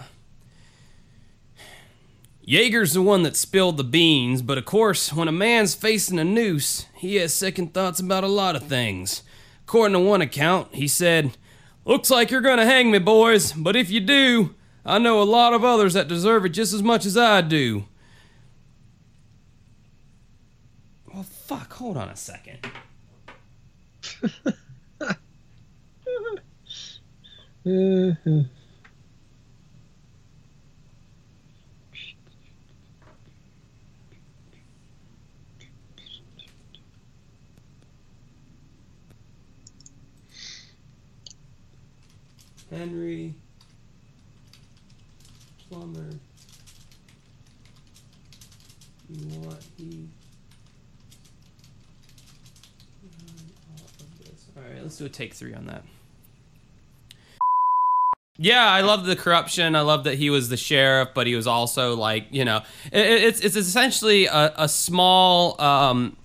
Yeager's the one that spilled the beans, but of course, when a man's facing a noose, he has second thoughts about a lot of things. According to one account, he said, Looks like you're gonna hang me, boys, but if you do, I know a lot of others that deserve it just as much as I do. Well, fuck, hold on a second. Henry You want he All right, let's do a take three on that. Yeah, I love the corruption. I love that he was the sheriff, but he was also like, you know, it, it's it's essentially a, a small, um,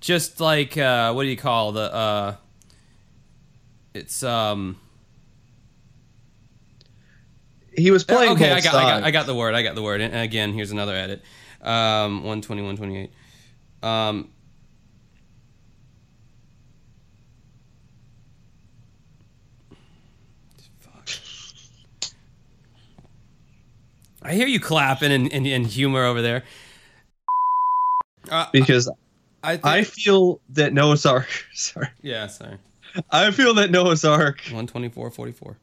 just like uh, what do you call the? Uh, it's um. He was playing. okay, I got, I got. I got the word. I got the word. And again, here's another edit. Um, 120, 128. Um. I hear you clapping and, and, and humor over there. Uh, because I, I feel that Noah's Ark. Sorry, yeah, sorry. I feel that Noah's Ark 124, 44.